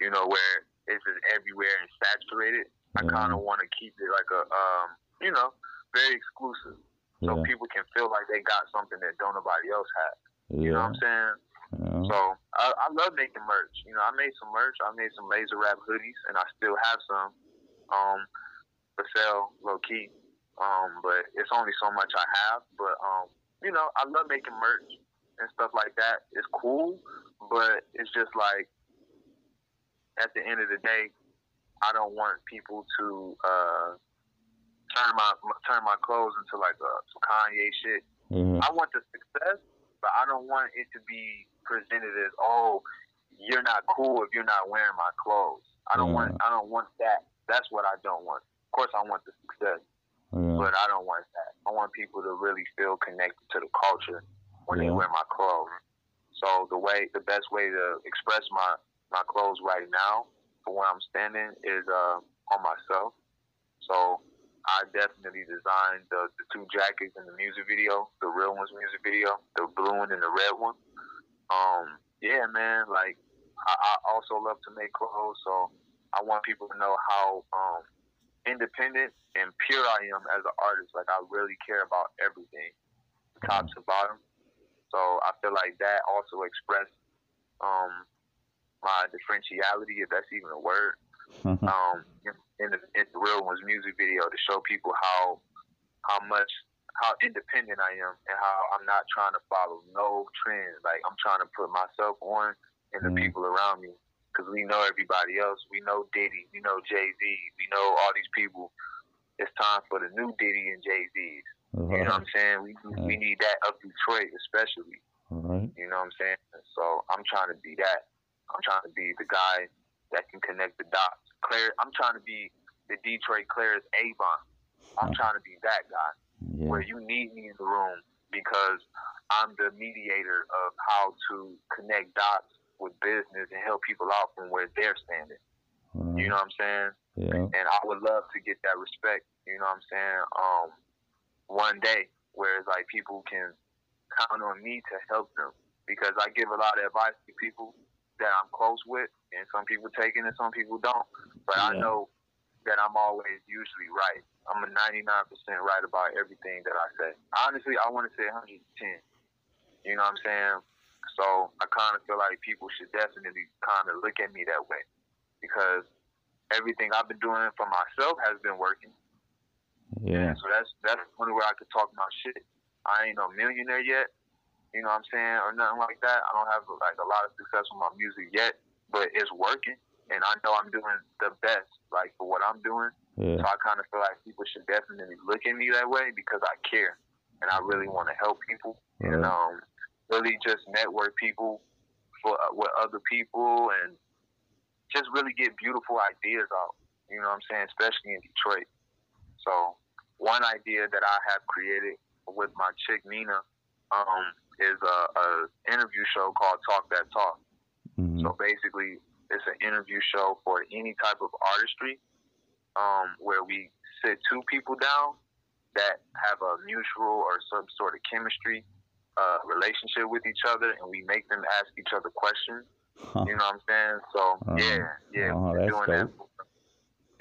you know, where it's just everywhere and saturated. I kind of want to keep it like a, um, you know, very exclusive, so Yeah. people can feel like they got something that don't nobody else has. You know what I'm saying? Yeah. So I, I love making merch. You know, I made some merch. I made some laser wrap hoodies, and I still have some um, for sale, low key. Um, but it's only so much I have. But um, you know, I love making merch and stuff like that. It's cool, but it's just like at the end of the day, I don't want people to uh, turn my turn my clothes into like a some Kanye shit. Yeah. I want the success, but I don't want it to be presented as, oh, you're not cool if you're not wearing my clothes. I don't want. I don't want that. That's what I don't want. Of course, I want the success, Yeah. but I don't want that. I want people to really feel connected to the culture when they wear my clothes. So the way, the best way to express my my clothes right now, for where I'm standing, is uh, on myself. So I definitely designed the, the two jackets in the music video, the real one's music video, the blue one and the red one. Um, yeah, man, like I, I also love to make clothes, so I want people to know how um, independent and pure I am as an artist. Like I really care about everything, top to bottom. So I feel like that also expressed um, my differentiality, if that's even a word um, in, the, in the real one's music video to show people how how much how independent I am and how I'm not trying to follow no trends. Like I'm trying to put myself on and the Mm. people around me because we know everybody else. We know Diddy. We know Jay Z. We know all these people. It's time for the new Diddy and Jay Z's. You know what I'm saying? We we need that up Detroit, especially. Right. You know what I'm saying? So I'm trying to be that. I'm trying to be the guy that can connect the dots. Claire, I'm trying to be the Detroit Clarence Avant. I'm trying to be that guy Yeah. where you need me in the room because I'm the mediator of how to connect dots with business and help people out from where they're standing. You know what I'm saying? Yeah. and I would love to get that respect. You know what I'm saying? Um, one day, where it's like people can count on me to help them because I give a lot of advice to people that I'm close with, and some people take it and some people don't. But I know that I'm always usually right. I'm a 99% right about everything that I say. Honestly, I want to say 110. You know what I'm saying? So I kind of feel like people should definitely kind of look at me that way because everything I've been doing for myself has been working. Yeah. So that's that's the only way I could talk my shit. I ain't no millionaire yet, you know what I'm saying, or nothing like that. I don't have like a lot of success with my music yet, but it's working, and I know I'm doing the best, like for what I'm doing. Yeah. So I kind of feel like people should definitely look at me that way because I care, and I really want to help people, and Right. um, really just network people for uh, with other people, and just really get beautiful ideas out. You know what I'm saying, especially in Detroit. So one idea that I have created with my chick Nina um, is a, a interview show called Talk That Talk. Mhm. So basically, it's an interview show for any type of artistry, um, where we sit two people down that have a mutual or some sort of chemistry uh, relationship with each other, and we make them ask each other questions. Huh. You know what I'm saying? So Uh, yeah, yeah, oh, we're doing that.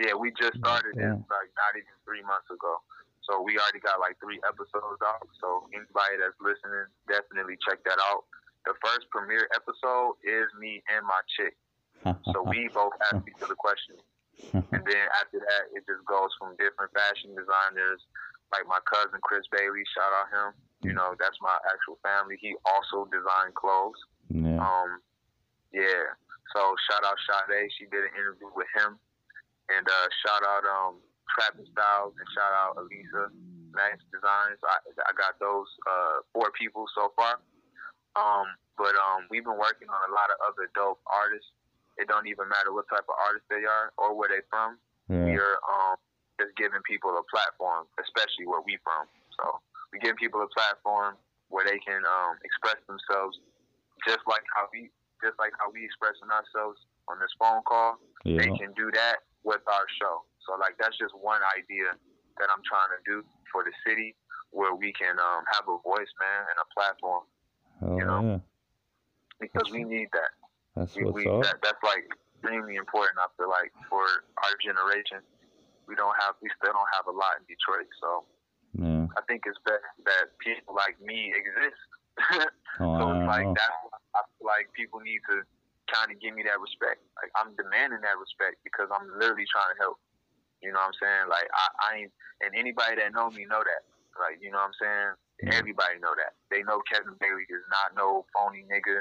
Yeah, we just started Yeah. this like not even three months ago. So we already got like three episodes out. So anybody that's listening, definitely check that out. The first premiere episode is me and my chick. So we both ask each other questions. And then after that, it just goes from different fashion designers, like my cousin Chris Bailey, shout out him. You know, that's my actual family. He also designed clothes. yeah. Um, yeah. So shout out Sade. She did an interview with him. And uh, shout out um, Trapping Styles and shout out Elisa Max Designs. I, I got those uh, four people so far. Um, but um, we've been working on a lot of other dope artists. It don't even matter what type of artist they are or where they're from. yeah. We're um, just giving people a platform, especially where we from. So we're giving people a platform where they can um, express themselves, just like how we, just like how we expressing ourselves on this phone call. They can do that with our show. So like that's just one idea that I'm trying to do for the city where we can um, have a voice, man, and a platform Oh, You know? yeah. because we need that. That's We, what's we, up. that, that's like extremely important. I feel like for our generation, we don't have, we still don't have a lot in Detroit. So Yeah. I think it's best that people like me exist. Oh, so it's like know. that's I feel like people need to kind of give me that respect. Like I'm demanding that respect because I'm literally trying to help. You know what I'm saying? Like I, I ain't, and anybody that know me know that. Like you know what I'm saying? Everybody know that. They know Kevin Bailey is not no phony nigga.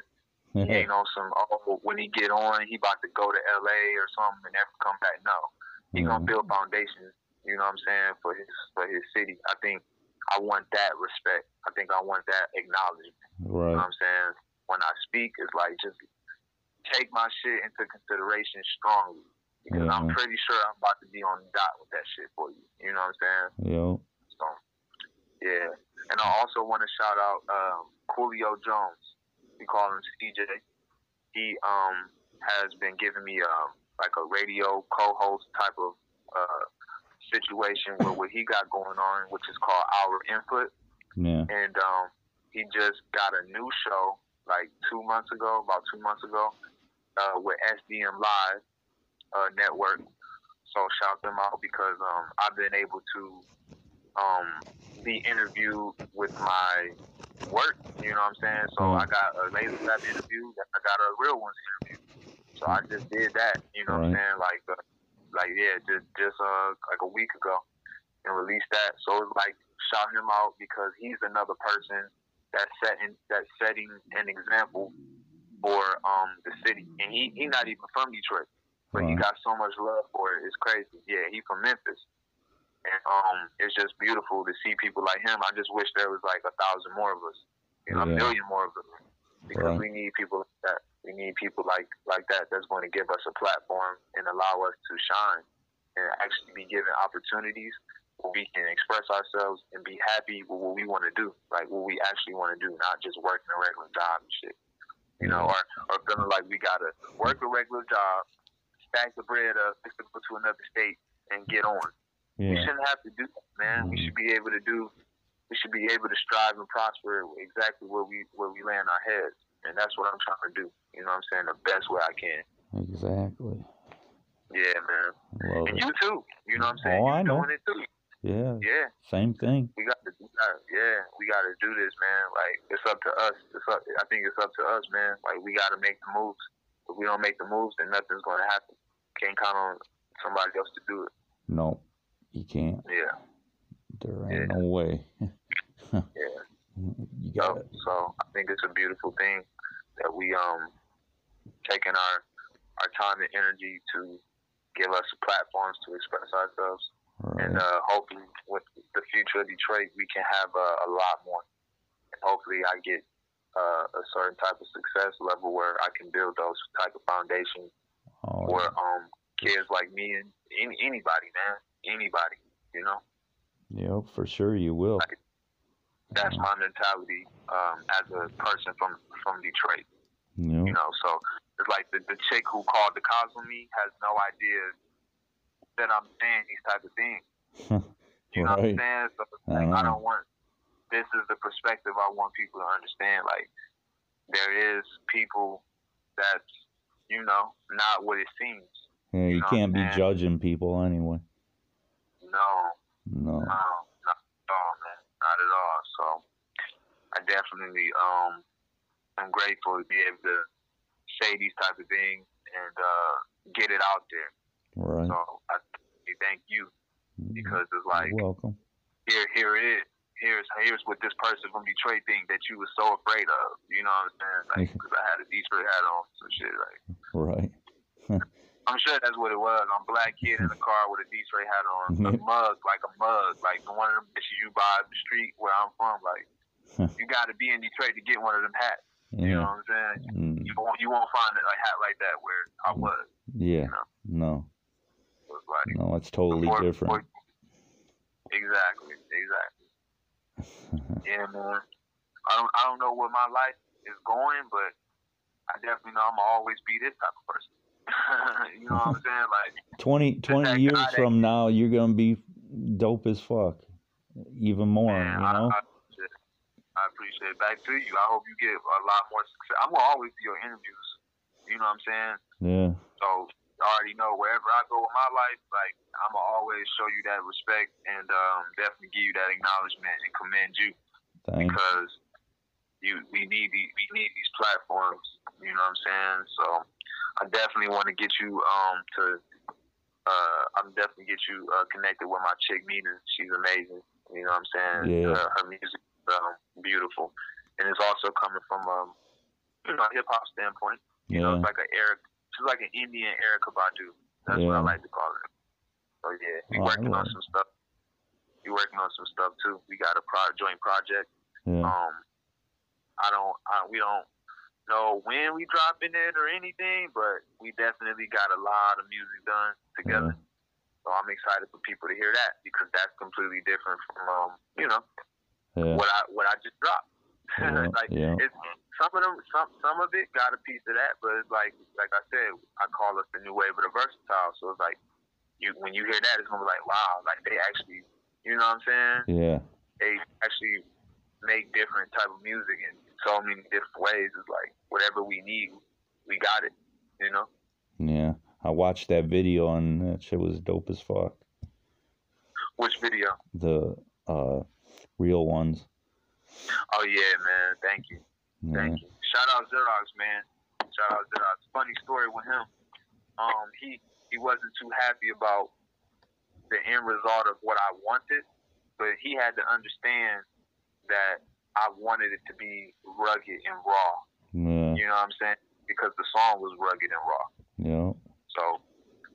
Ain't on some oh when he get on he about to go to LA or something and never come back. No. He Yeah. gonna build foundations, you know what I'm saying, for his for his city. I think I want that respect. I think I want that acknowledgement. You know what I'm saying? When I speak, it's like just take my shit into consideration strongly. Because I'm pretty sure I'm about to be on the dot with that shit for you. You know what I'm saying? Yo. So, yeah. And I also want to shout out um, Coolio Jones. We call him CJ. He um, has been giving me um, like a radio co-host type of uh, situation with what he got going on, which is called Our Input Yeah. and um, he just got a new show like two months ago, about two months ago, uh, with SDM Live uh, Network. So shout them out because um, I've been able to um, be interviewed with my work. You know what I'm saying? So Mm. I got a Laser Lab interview, and I got a Real Ones interview. So I just did that. You know what I'm saying? Like, uh, like yeah, just just uh, like a week ago, and released that. So it's like shout him out because he's another person that's setting that's setting an example for um the city, and he he not even from Detroit, but he got so much love for it. It's crazy. Yeah, he from Memphis, and um it's just beautiful to see people like him. I just wish there was like a thousand more of us, you know, Yeah. a million more of us, because Right. we need people like that. We need people like like that that's going to give us a platform and allow us to shine and actually be given opportunities where we can express ourselves and be happy with what we want to do, like what we actually want to do, not just working a regular job and shit. You know, or, or feeling like we gotta work a regular job, stack the bread up, it to another state, and get on. We shouldn't have to do that, man. We Mhm. should be able to do. We should be able to strive and prosper exactly where we where we land our heads, and that's what I'm trying to do. You know what I'm saying? The best way I can. Exactly. Yeah, man. Love And it. you too. You know what I'm saying? Oh, you I know. doing it too. Yeah. Yeah. Same thing. we got to, we got, yeah, we got to do this, man. Like it's up to us. It's up. I think it's up to us, man. Like we got to make the moves. If we don't make the moves, then nothing's going to happen. Can't count on somebody else to do it. No, you can't. Yeah, There ain't Yeah. no way. yeah. You So, got it. so I think it's a beautiful thing that we um taking our our time and energy to give us platforms to express ourselves, and uh, hopefully with the future of Detroit, we can have uh, a lot more. And hopefully, I get uh, a certain type of success level where I can build those type of foundations Oh, for um kids like me and any, anybody, man, anybody. You know, Yep, for sure you will. that's my mentality um, as a person from from Detroit. Yep. You know, so it's like the, the chick who called the cops on me has no idea that I'm saying these type of things. You know what I'm Right. saying? So like, Uh-huh. I don't want. This is the perspective I want people to understand. Like there is people that's you know not what it seems. Yeah, you know, can't be judging people anyway. No, No. no, not at all, man, not at all. So I definitely um I'm grateful to be able to say these type of things and uh, get it out there. Right. So I thank you because it's like You're welcome. here, here it is. Here's here's what this person from Detroit thing that you was so afraid of. You know what I'm saying? Like, because I had a Detroit hat on, some shit. Like, Right. I'm sure that's what it was. I'm black kid in a car with a Detroit hat on, a mug, like a mug, like one of them bitches you buy the street where I'm from. Like, you got to be in Detroit to get one of them hats. You know what I'm saying? Mm, You won't you won't find a hat like that where I was. Yeah. know. No. It was like No, it's totally before- different. before- exactly, exactly. Yeah, man. I don't I don't know where my life is going, but I definitely know I'm gonna always be this type of person. you know what I'm saying? Like 20, 20 years from now, you're gonna be dope as fuck, even more. man, you know. I, I, appreciate it. I appreciate it. Back to you. I hope you get a lot more success. I'm gonna always do your interviews. You know what I'm saying? yeah. So you already know wherever I go with my life, like I'm gonna always show you that respect and um, definitely give you that acknowledgement and commend you Thanks. because you we need these we need these platforms. You know what I'm saying? So I definitely want to get you um to uh I'm definitely get you uh, connected with my chick Nina. She's amazing. You know what I'm saying? Yeah. Uh, her music is um, beautiful, and it's also coming from um you know hip hop standpoint. You know, Yeah. it's like an Eric. She's like an Indian Erykah Badu. That's what I like to call her. So yeah, we Oh, working on some stuff. We working on some stuff too. We got a pro- joint project. Yeah. Um, I don't. I, we don't know when we dropping it or anything, but we definitely got a lot of music done together. So I'm excited for people to hear that because that's completely different from um, you know, Yeah. what I what I just dropped. Yeah, like yeah. it's some of them some some of it got a piece of that, but it's like like I said, I call us the new wave of the versatile. So it's like you when you hear that, it's gonna be like wow, like they actually, you know what I'm saying? Yeah. They actually make different type of music in so many different ways. It's like whatever we need, we got it. You know? Yeah. I watched that video and that shit was dope as fuck. Which video? The uh real ones. Oh yeah, man. Thank you. Yeah. Thank you. Shout out Xerox, man. Shout out Xerox. Funny story with him. Um, he he wasn't too happy about the end result of what I wanted, but he had to understand that I wanted it to be rugged and raw. Yeah. You know what I'm saying? Because the song was rugged and raw. Yeah. So,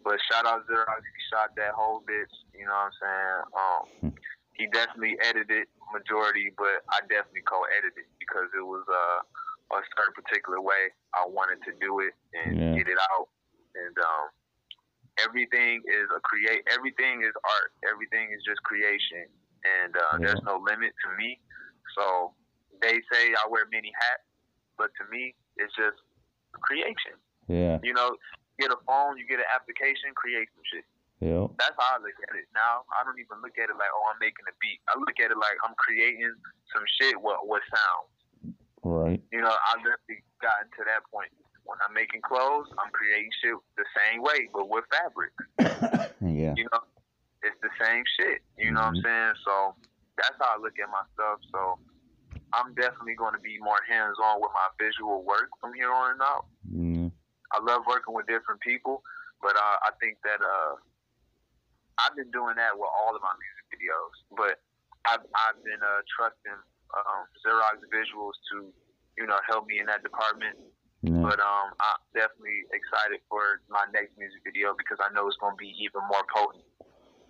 but shout out Xerox. He shot that whole bitch. You know what I'm saying? Um, he definitely edited majority, but I definitely co-edited because it was uh, a certain particular way I wanted to do it and Yeah. get it out. And um, everything is a create. Everything is art. Everything is just creation, and uh, Yeah. there's no limit to me. So they say I wear many hats, but to me, it's just creation. Yeah. You know, get a phone, you get an application, create some shit. Yeah. That's how I look at it now. I don't even look at it like, oh, I'm making a beat. I look at it like I'm creating some shit with, with sound. Right. You know, I literally gotten to that point. When I'm making clothes, I'm creating shit the same way, but with fabric. Yeah. You know, it's the same shit. You know what I'm mm-hmm. saying? So that's how I look at my stuff. So I'm definitely going to be more hands on with my visual work from here on out. Mm, I love working with different people, but uh, I think that uh, I've been doing that with all of my music videos. But I've, I've been uh, trusting um, Xerox Visuals to, you know, help me in that department. yeah. But um, I'm definitely excited for my next music video because I know it's going to be even more potent,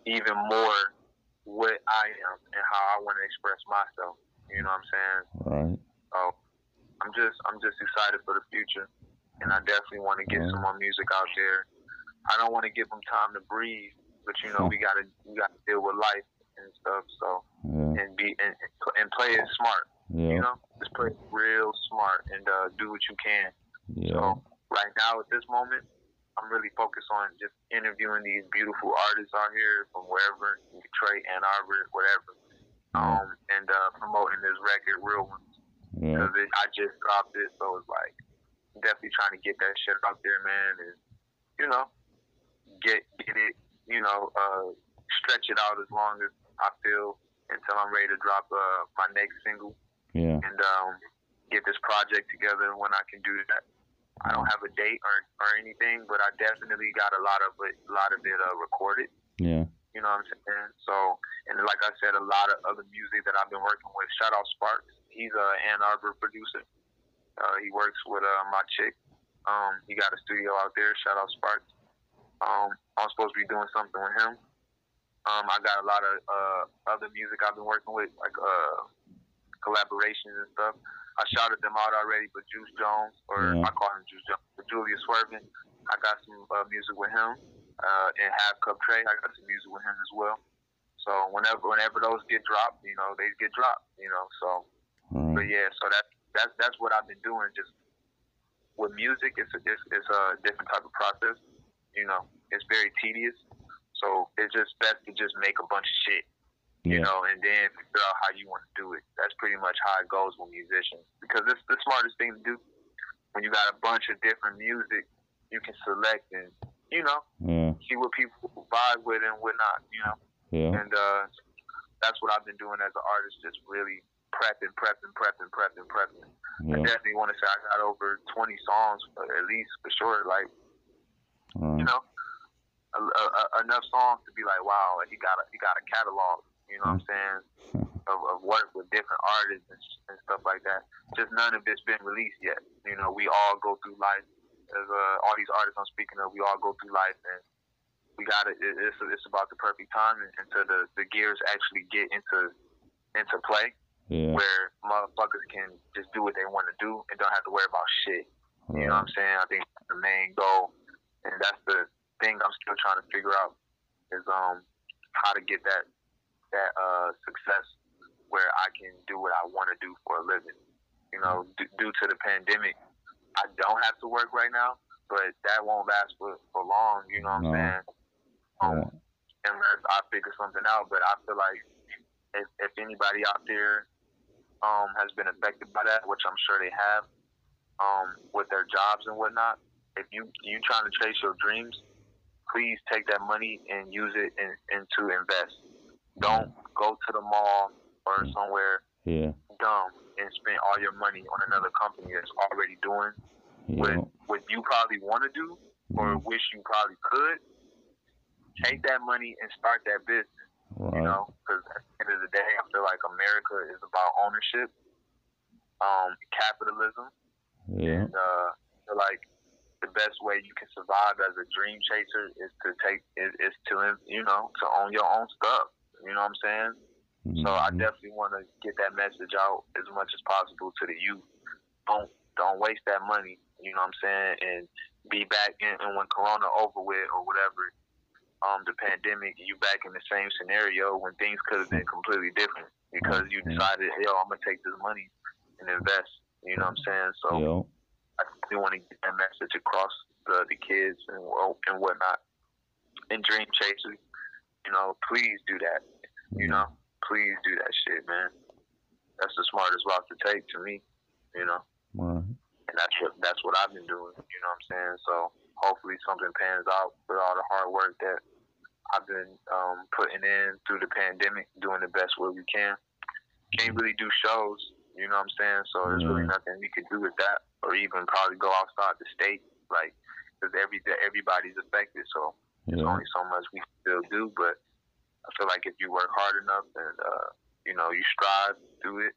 even more what I am and how I want to express myself. You know what I'm saying? Right. So I'm just I'm just excited for the future, and I definitely want to get some more music out there. I don't want to give them time to breathe, but you know we gotta we gotta deal with life and stuff. So Yeah. and be and, and play it smart. Yeah. You know, just play it real smart and uh, do what you can. Yeah. So right now at this moment, I'm really focused on just interviewing these beautiful artists out here from wherever, Detroit, Ann Arbor, whatever, um, and uh, promoting this record, Real Ones Yeah. because I just dropped it, so it's like definitely trying to get that shit out there, man, and you know, get get it, you know, uh, stretch it out as long as I feel until I'm ready to drop uh, my next single Yeah. and um, get this project together when I can do that. I don't have a date or, or anything, but I definitely got a lot of it, a lot of it uh, recorded. Yeah. You know what I'm saying? So, and like I said, a lot of other music that I've been working with. Shout out Sparks. He's a Ann Arbor producer. Uh, he works with uh, my chick. Um, he got a studio out there. Shout out Sparks. Um, I'm supposed to be doing something with him. Um, I got a lot of uh, other music I've been working with, like uh, collaborations and stuff. I shouted them out already, but Juice Jones, or Yeah. I call him Juice Jones, but Julius Swervin, I got some uh, music with him. Uh, and Half Cup Trey, I got some music with him as well. So whenever whenever those get dropped, you know, they get dropped, you know. So, but yeah, so that that's that's what I've been doing, just with music, it's a it's, it's a different type of process. You know, it's very tedious. So it's just best to just make a bunch of shit. You Yeah. know, and then figure out how you want to do it. That's pretty much how it goes with musicians because it's the smartest thing to do. When you got a bunch of different music, you can select and you know Yeah. see what people vibe with and whatnot. You know, Yeah. and uh, that's what I've been doing as an artist, just really prepping, prepping, prepping, prepping, prepping. I definitely want to say I got over 20 songs, at least for sure. Like you know, a, a, a- enough songs to be like, wow, he got a, he got a catalog. You know what I'm saying? Of, of work with different artists and, and stuff like that. Just none of it's been released yet. You know, we all go through life. As uh, all these artists I'm speaking of, we all go through life, and we got it. it- It's it's about the perfect time until the the gears actually get into into play, Yeah. where motherfuckers can just do what they want to do and don't have to worry about shit. You know what I'm saying? I think the main goal, and that's the thing I'm still trying to figure out is um how to get that that uh success where I can do what I want to do for a living. You know, d- due to the pandemic, I don't have to work right now, but that won't last for for long. You know what No. I'm saying? Um, Yeah. unless I figure something out. But I feel like if, if anybody out there um, has been affected by that, which I'm sure they have, um, with their jobs and whatnot, if you you trying to chase your dreams, please take that money and use it in, into invest. Don't go to the mall or somewhere Yeah. dumb and spend all your money on another company that's already doing what, Yeah. what you probably want to do or Mhm. wish you probably could. Take that money and start that business. Right. You know, because at the end of the day, I feel like America is about ownership, um, capitalism, Yeah. and uh, I feel like the best way you can survive as a dream chaser is to take is, is to you know to own your own stuff. You know what I'm saying? So I Mhm. definitely want to get that message out as much as possible to the youth. Don't don't waste that money. You know what I'm saying? And be back in and when Corona over with or whatever, um, the pandemic, you back in the same scenario when things could have been completely different because you Mhm. decided, yo, I'm gonna take this money and invest. You know what I'm saying? So Yeah. I really want to get that message across the, the kids and and whatnot. And dream chasers, you know, please do that. You know, please do that shit, man. That's the smartest route to take to me. You know, Right. and that's what that's what I've been doing. You know what I'm saying? So hopefully something pans out with all the hard work that I've been um, putting in through the pandemic, doing the best way we can. Can't really do shows. You know what I'm saying? So there's really nothing we could do with that, or even probably go outside the state, like because every everybody's affected. So there's Yeah. only so much we still do, but I feel like if you work hard enough and uh, you know you strive through it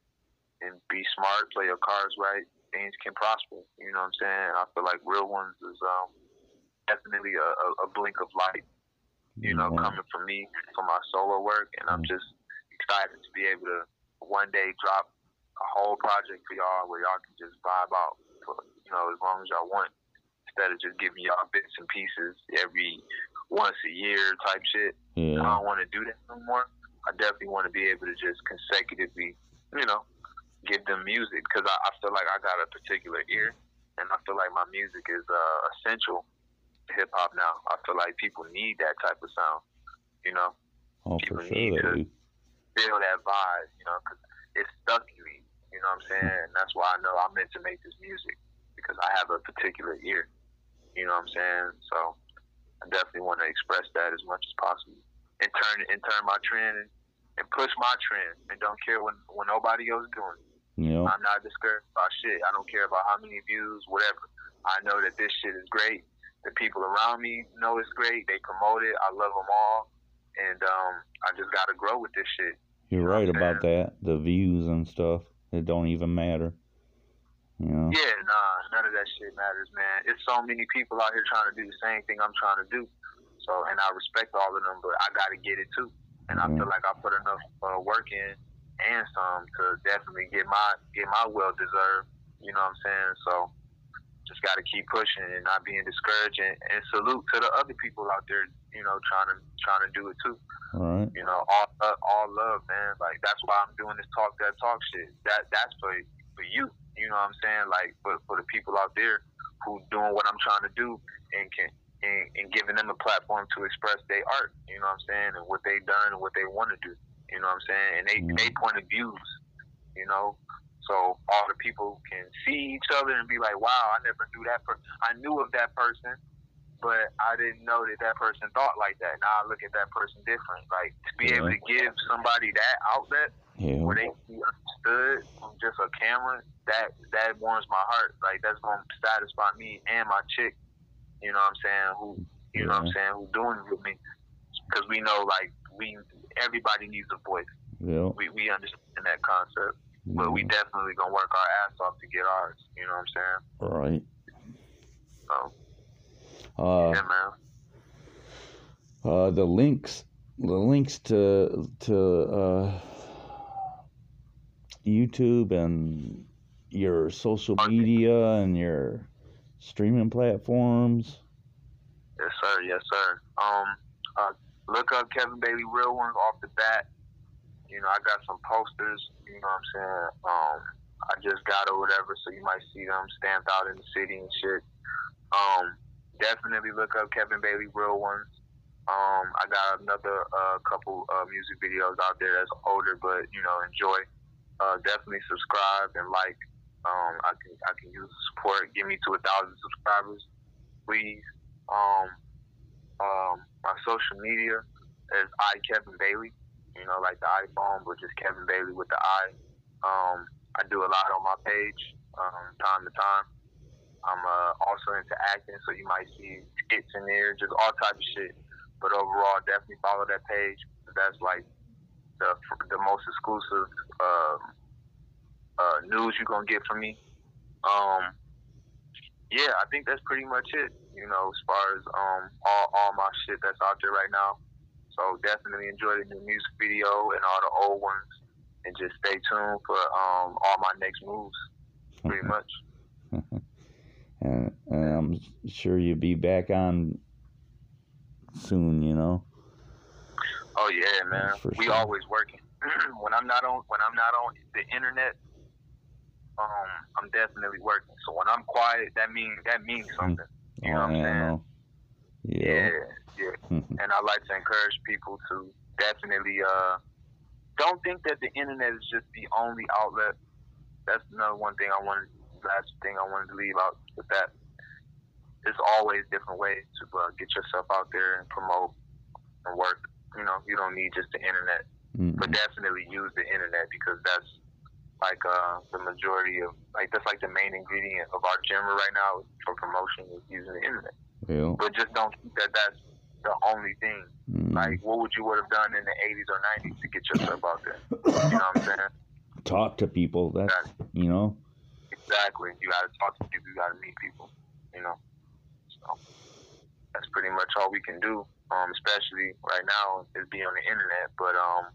and be smart, play your cards right, things can prosper. You know what I'm saying? I feel like real ones is um, definitely a, a, a blink of light. You know, Yeah. coming from me for my solo work, and I'm just excited to be able to one day drop a whole project for y'all where y'all can just vibe out for you know as long as y'all want instead of just giving y'all bits and pieces every once a year type shit. I don't want to do that no more. I definitely want to be able to just consecutively, you know, give them music because I, I feel like I got a particular ear, and I feel like my music is uh, essential to hip hop now. I feel like people need that type of sound, you know, Oh, for sure need to- feel that vibe, you know, because it's stuck in me. You know what I'm saying? And that's why I know I'm meant to make this music because I have a particular ear. You know what I'm saying? So I definitely want to express that as much as possible and turn and turn my trend and, and push my trend and don't care when when nobody else is doing. it. Yeah. I'm not discouraged about shit. I don't care about how many views, whatever. I know that this shit is great. The people around me know it's great. They promote it. I love them all, and um, I just gotta grow with this shit. You're know right about that. The views and stuff. It don't even matter. You know? Yeah, nah, none of that shit matters, man. It's so many people out here trying to do the same thing I'm trying to do. So, and I respect all of them, but I got to get it too. And I Mhm. feel like I put enough uh, work in and some to definitely get my get my well deserved. You know what I'm saying? So, just got to keep pushing and not being discouraged. And, and salute to the other people out there, you know, trying to trying to do it too. Right. You know, all uh, all love, man. Like that's why I'm doing this talk that talk shit. That that's for for you. You know what I'm saying? Like for for the people out there who doing what I'm trying to do and can and, and giving them a platform to express their art. You know what I'm saying, and what they've done and what they want to do. You know what I'm saying, and they Mhm. they point of views. You know, so all the people can see each other and be like, "Wow, I never knew that. person. I knew of that person, but I didn't know that that person thought like that. Now I look at that person different. Like to be able to give somebody that outlet Yeah. where they can be understood from just a camera, that that warms my heart. Like that's gonna satisfy me and my chick. You know what I'm saying? Who you know what I'm saying? Who doing it with me? Because we know like we everybody needs a voice. Yeah. We we understand that concept, yeah. but we definitely gonna work our ass off to get ours. You know what I'm saying? Right. So Uh, yeah, man. uh, the links, the links to to uh, YouTube and your social media and your streaming platforms. Yes, sir. Yes, sir. Um, uh, look up Kevin Bailey Real Ones off the bat. You know, I got some posters. You know what I'm saying? Um, I just got or whatever, so you might see them stamped out in the city and shit. Um, definitely look up Kevin Bailey Real Ones. Um, I got another uh, couple uh, music videos out there that's older, but you know, enjoy. Uh, definitely subscribe and like. Um, I can I can use the support. Get me to a thousand subscribers, please. Um, um, my social media is I Kevin Bailey. You know, like the iPhone, but just Kevin Bailey with the I. Um, I do a lot on my page, um, time to time. I'm uh, also into acting, so you might see skits in there, just all type of shit. But overall, definitely follow that page. That's like the the most exclusive uh, uh, news you're gonna get from me. Um, yeah, I think that's pretty much it. You know, as far as um all, all my shit that's out there right now. So definitely enjoy the new music video and all the old ones, and just stay tuned for um all my next moves. Pretty much. And, and I'm sure you'll be back on soon. You know. Oh yeah, man. For we sure. always working. when I'm not on when I'm not on the internet, um, I'm definitely working. So when I'm quiet, that means that means something. You know oh, what I'm yeah, saying? Yeah, Yeah. yeah. and I like to encourage people to definitely uh, don't think that the internet is just the only outlet. That's another one thing I wanted. Last thing I wanted to leave out with that. There's always different ways to uh, get yourself out there and promote and work. You know, you don't need just the internet, Mm, but definitely use the internet because that's like uh, the majority of like that's like the main ingredient of our genre right now for promotion is using the internet yeah. but just don't think that that's the only thing. Mm, Like, what would you would have done in the 80s or 90s to get yourself out there? You know what I'm saying? talk to people. That's you know. Exactly. You got to talk to people. You got to meet people. You know. So that's pretty much all we can do. Um, especially right now is be on the internet. But um,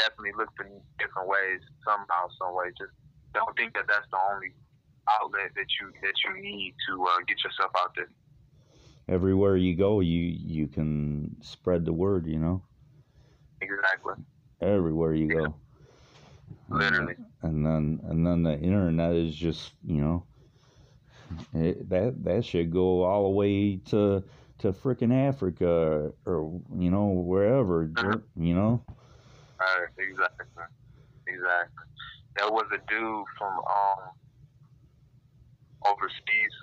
definitely look for different ways somehow, some way. Just don't think that that's the only outlet that you that you need to uh, get yourself out there. Everywhere you go, you you can spread the word. You know. Exactly. Everywhere you go. Literally. And then and then the internet is just you know it, that that should go all the way to to frickin' Africa or, you know wherever Uh-huh. you know Right, exactly. Exactly. There was a dude from um overseas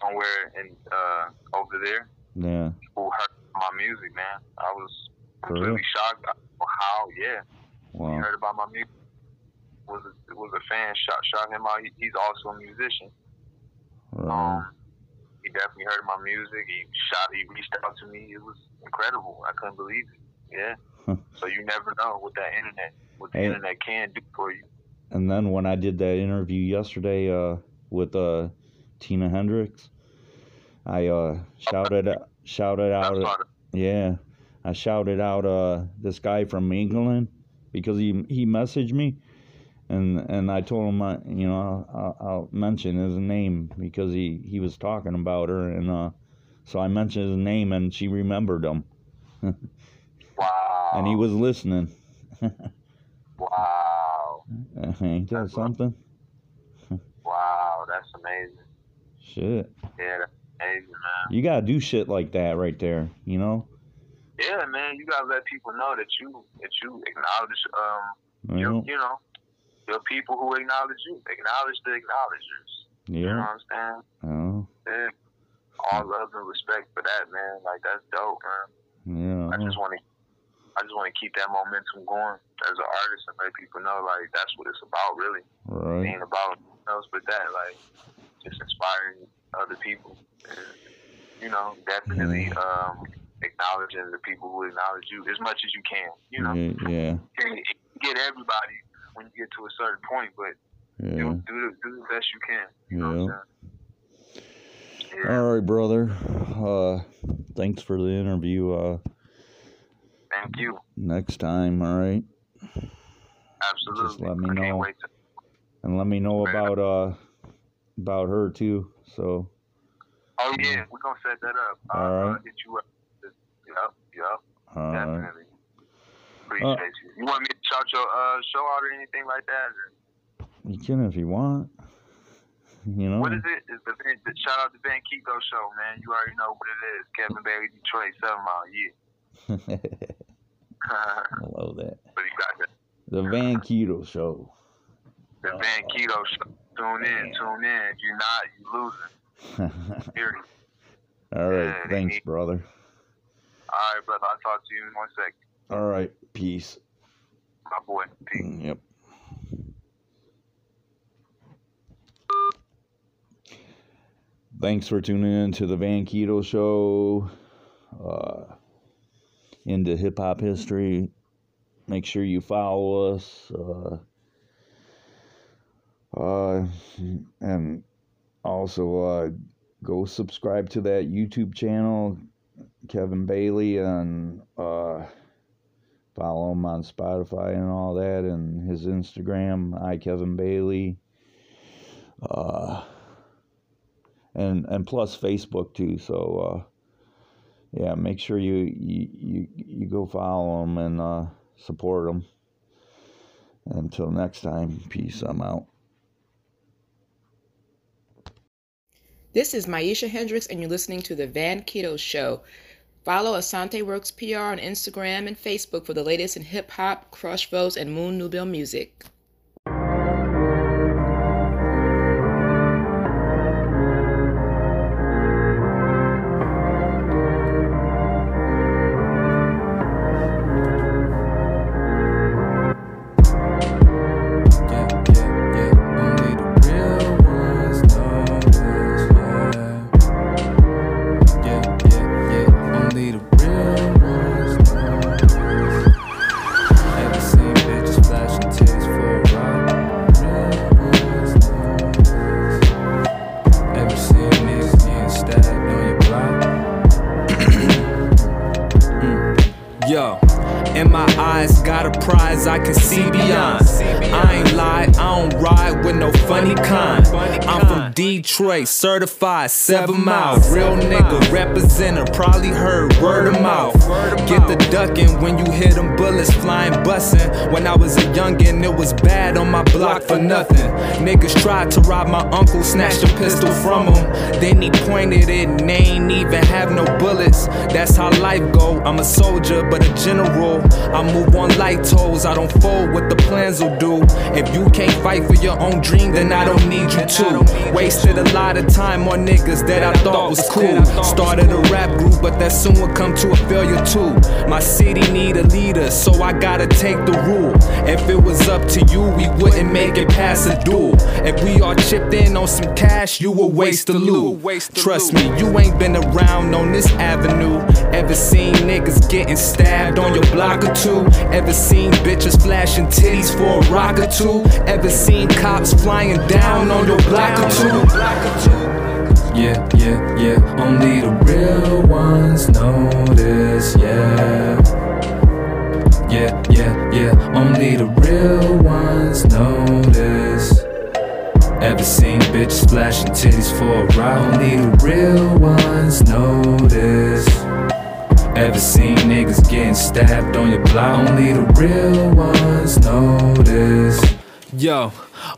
somewhere in uh over there yeah who heard my music, man. I was completely shocked. I don't know how, yeah. He wow heard about my music. Was a, was a fan, shot shot him out. He, he's also a musician. right. Um, he definitely heard my music. He shot. He reached out to me. It was incredible. I couldn't believe it. Yeah. so you never know what that internet, what the internet can do for you. and then when I did that interview yesterday uh with uh Tina Hendricks I uh shouted shouted out Yeah, I shouted out uh this guy from England because he he messaged me, and and I told him I, you know I'll, I'll mention his name because he he was talking about her and uh so I mentioned his name and she remembered him Wow. and he was listening. Wow. Ain't that That's something? Wow. That's amazing. Shit. Yeah, that's amazing, man. You gotta do shit like that right there, you know? Yeah, man, you gotta let people know that you that you acknowledge um You you know your people who acknowledge you, acknowledge the acknowledgers. You know Yeah. what I'm saying? Oh, Yeah. All love and respect for that, man. Like that's dope, man. Yeah. I just want to, I just want to keep that momentum going as an artist and let people know, like that's what it's about, really. Right. Being about else but that, like just inspiring other people, and, you know, definitely um, acknowledging the people who acknowledge you as much as you can. You know, Yeah. Yeah. Get everybody when you get to a certain point, but Yeah. do do the, do the best you can. You know what I'm? Yeah. All right, brother. Uh, thanks for the interview. Uh, Thank you. next time, all right, Absolutely. let me I can't know. wait to. and let me know about uh about her too. So, Oh yeah, we're gonna set that up. All I'll uh, right. hit you up. Yep, yep, definitely. Appreciate you. You want me to shout your uh, show out or anything like that? Or you can if you want. You know. What is it? Is the, the shout out to Van Keto show, man? You already know what it is. Kevin Bailey, Detroit, Seven Mile. Yeah. I love that. but you got the, The Van Keto Show. the Van Keto show. Tune in, tune in. If you're not, you're losing. Period. All right. Yeah, Thanks, brother. All right, brother. I'll talk to you in one second. All right. Peace. My boy. Peace. Yep. Thanks for tuning in to the Van Keto Show. Uh, into hip hop history. Make sure you follow us. Uh, uh, and also uh, go subscribe to that YouTube channel, Kevin Bailey, and uh, follow him on Spotify and all that, and his Instagram, I Kevin Bailey. Uh, and and plus Facebook too. So uh, yeah, make sure you you you, you go follow him and uh, support him. Until next time, peace. I'm out. This is Maisha Hendricks, and you're listening to The Van Keto Show. Follow Asante Works PR on Instagram and Facebook for the latest in hip hop, crush votes, and Moon Nubile music. Certified seven miles. Real nigga, representer, probably heard word of mouth. Get the ducking when you hear them bullets flying, bussin'. When I was a youngin', it was bad on my block for nothing. Niggas tried to rob my uncle, snatched a pistol from him. Then he pointed it and they ain't even have no bullets. That's how life go. I'm a soldier, but a general. I move on light toes, I don't fold what the plans will do. If you can't fight for your own dream, then I don't need you to. Wasted a lot of time on niggas that I thought was cool. Started a rap group, but that soon would come to a failure too. My city need a leader, so I gotta take the rule. If it was up to you, we wouldn't make it past a duel. If we all chipped in on some cash, you would waste the loot. Trust me, you ain't been around on this avenue. Ever seen niggas getting stabbed on your block or two? Ever seen bitches flashing titties for a rock or two? Ever seen cops flying down on your block or two? Yeah, yeah, yeah. Only the real ones know this, yeah. Yeah, yeah, yeah. Only the real ones know this. Ever seen bitches flashing titties for a ride? Only the real ones know this. Ever seen niggas getting stabbed on your block? Only the real ones know this. Yo,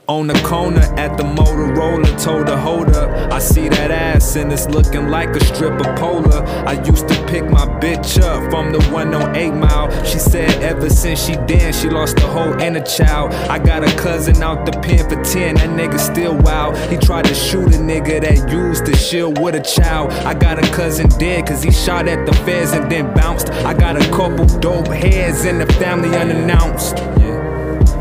On the corner at the Motorola, told her, hold up. I see that ass and it's looking like a strip of polar. I used to pick my bitch up from the 108 mile. She said ever since she danced, she lost the whole inner child. I got a cousin out the pen for 10, that nigga still wild. He tried to shoot a nigga that used the shield with a child. I got a cousin dead cause he shot at the feds and then bounced. I got a couple dope heads in the family unannounced.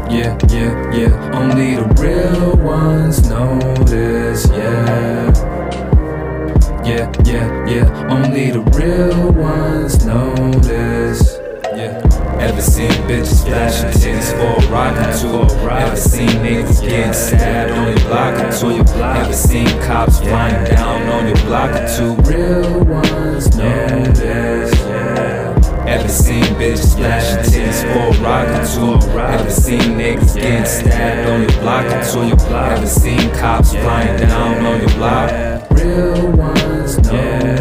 Yeah, yeah, yeah. Only the real ones know this, yeah. Yeah, yeah, yeah. Only the real ones know this. Yeah. Ever seen bitches flashing titties for a rockin' tour? Ever seen niggas getting stabbed on your block or two? Ever seen cops flying down on your block or two? Real ones know this. Ever seen bitches splashing tears for a rock or two? Ever seen niggas getting stabbed on your block or two? Ever seen cops flying down on your block? Real ones, know.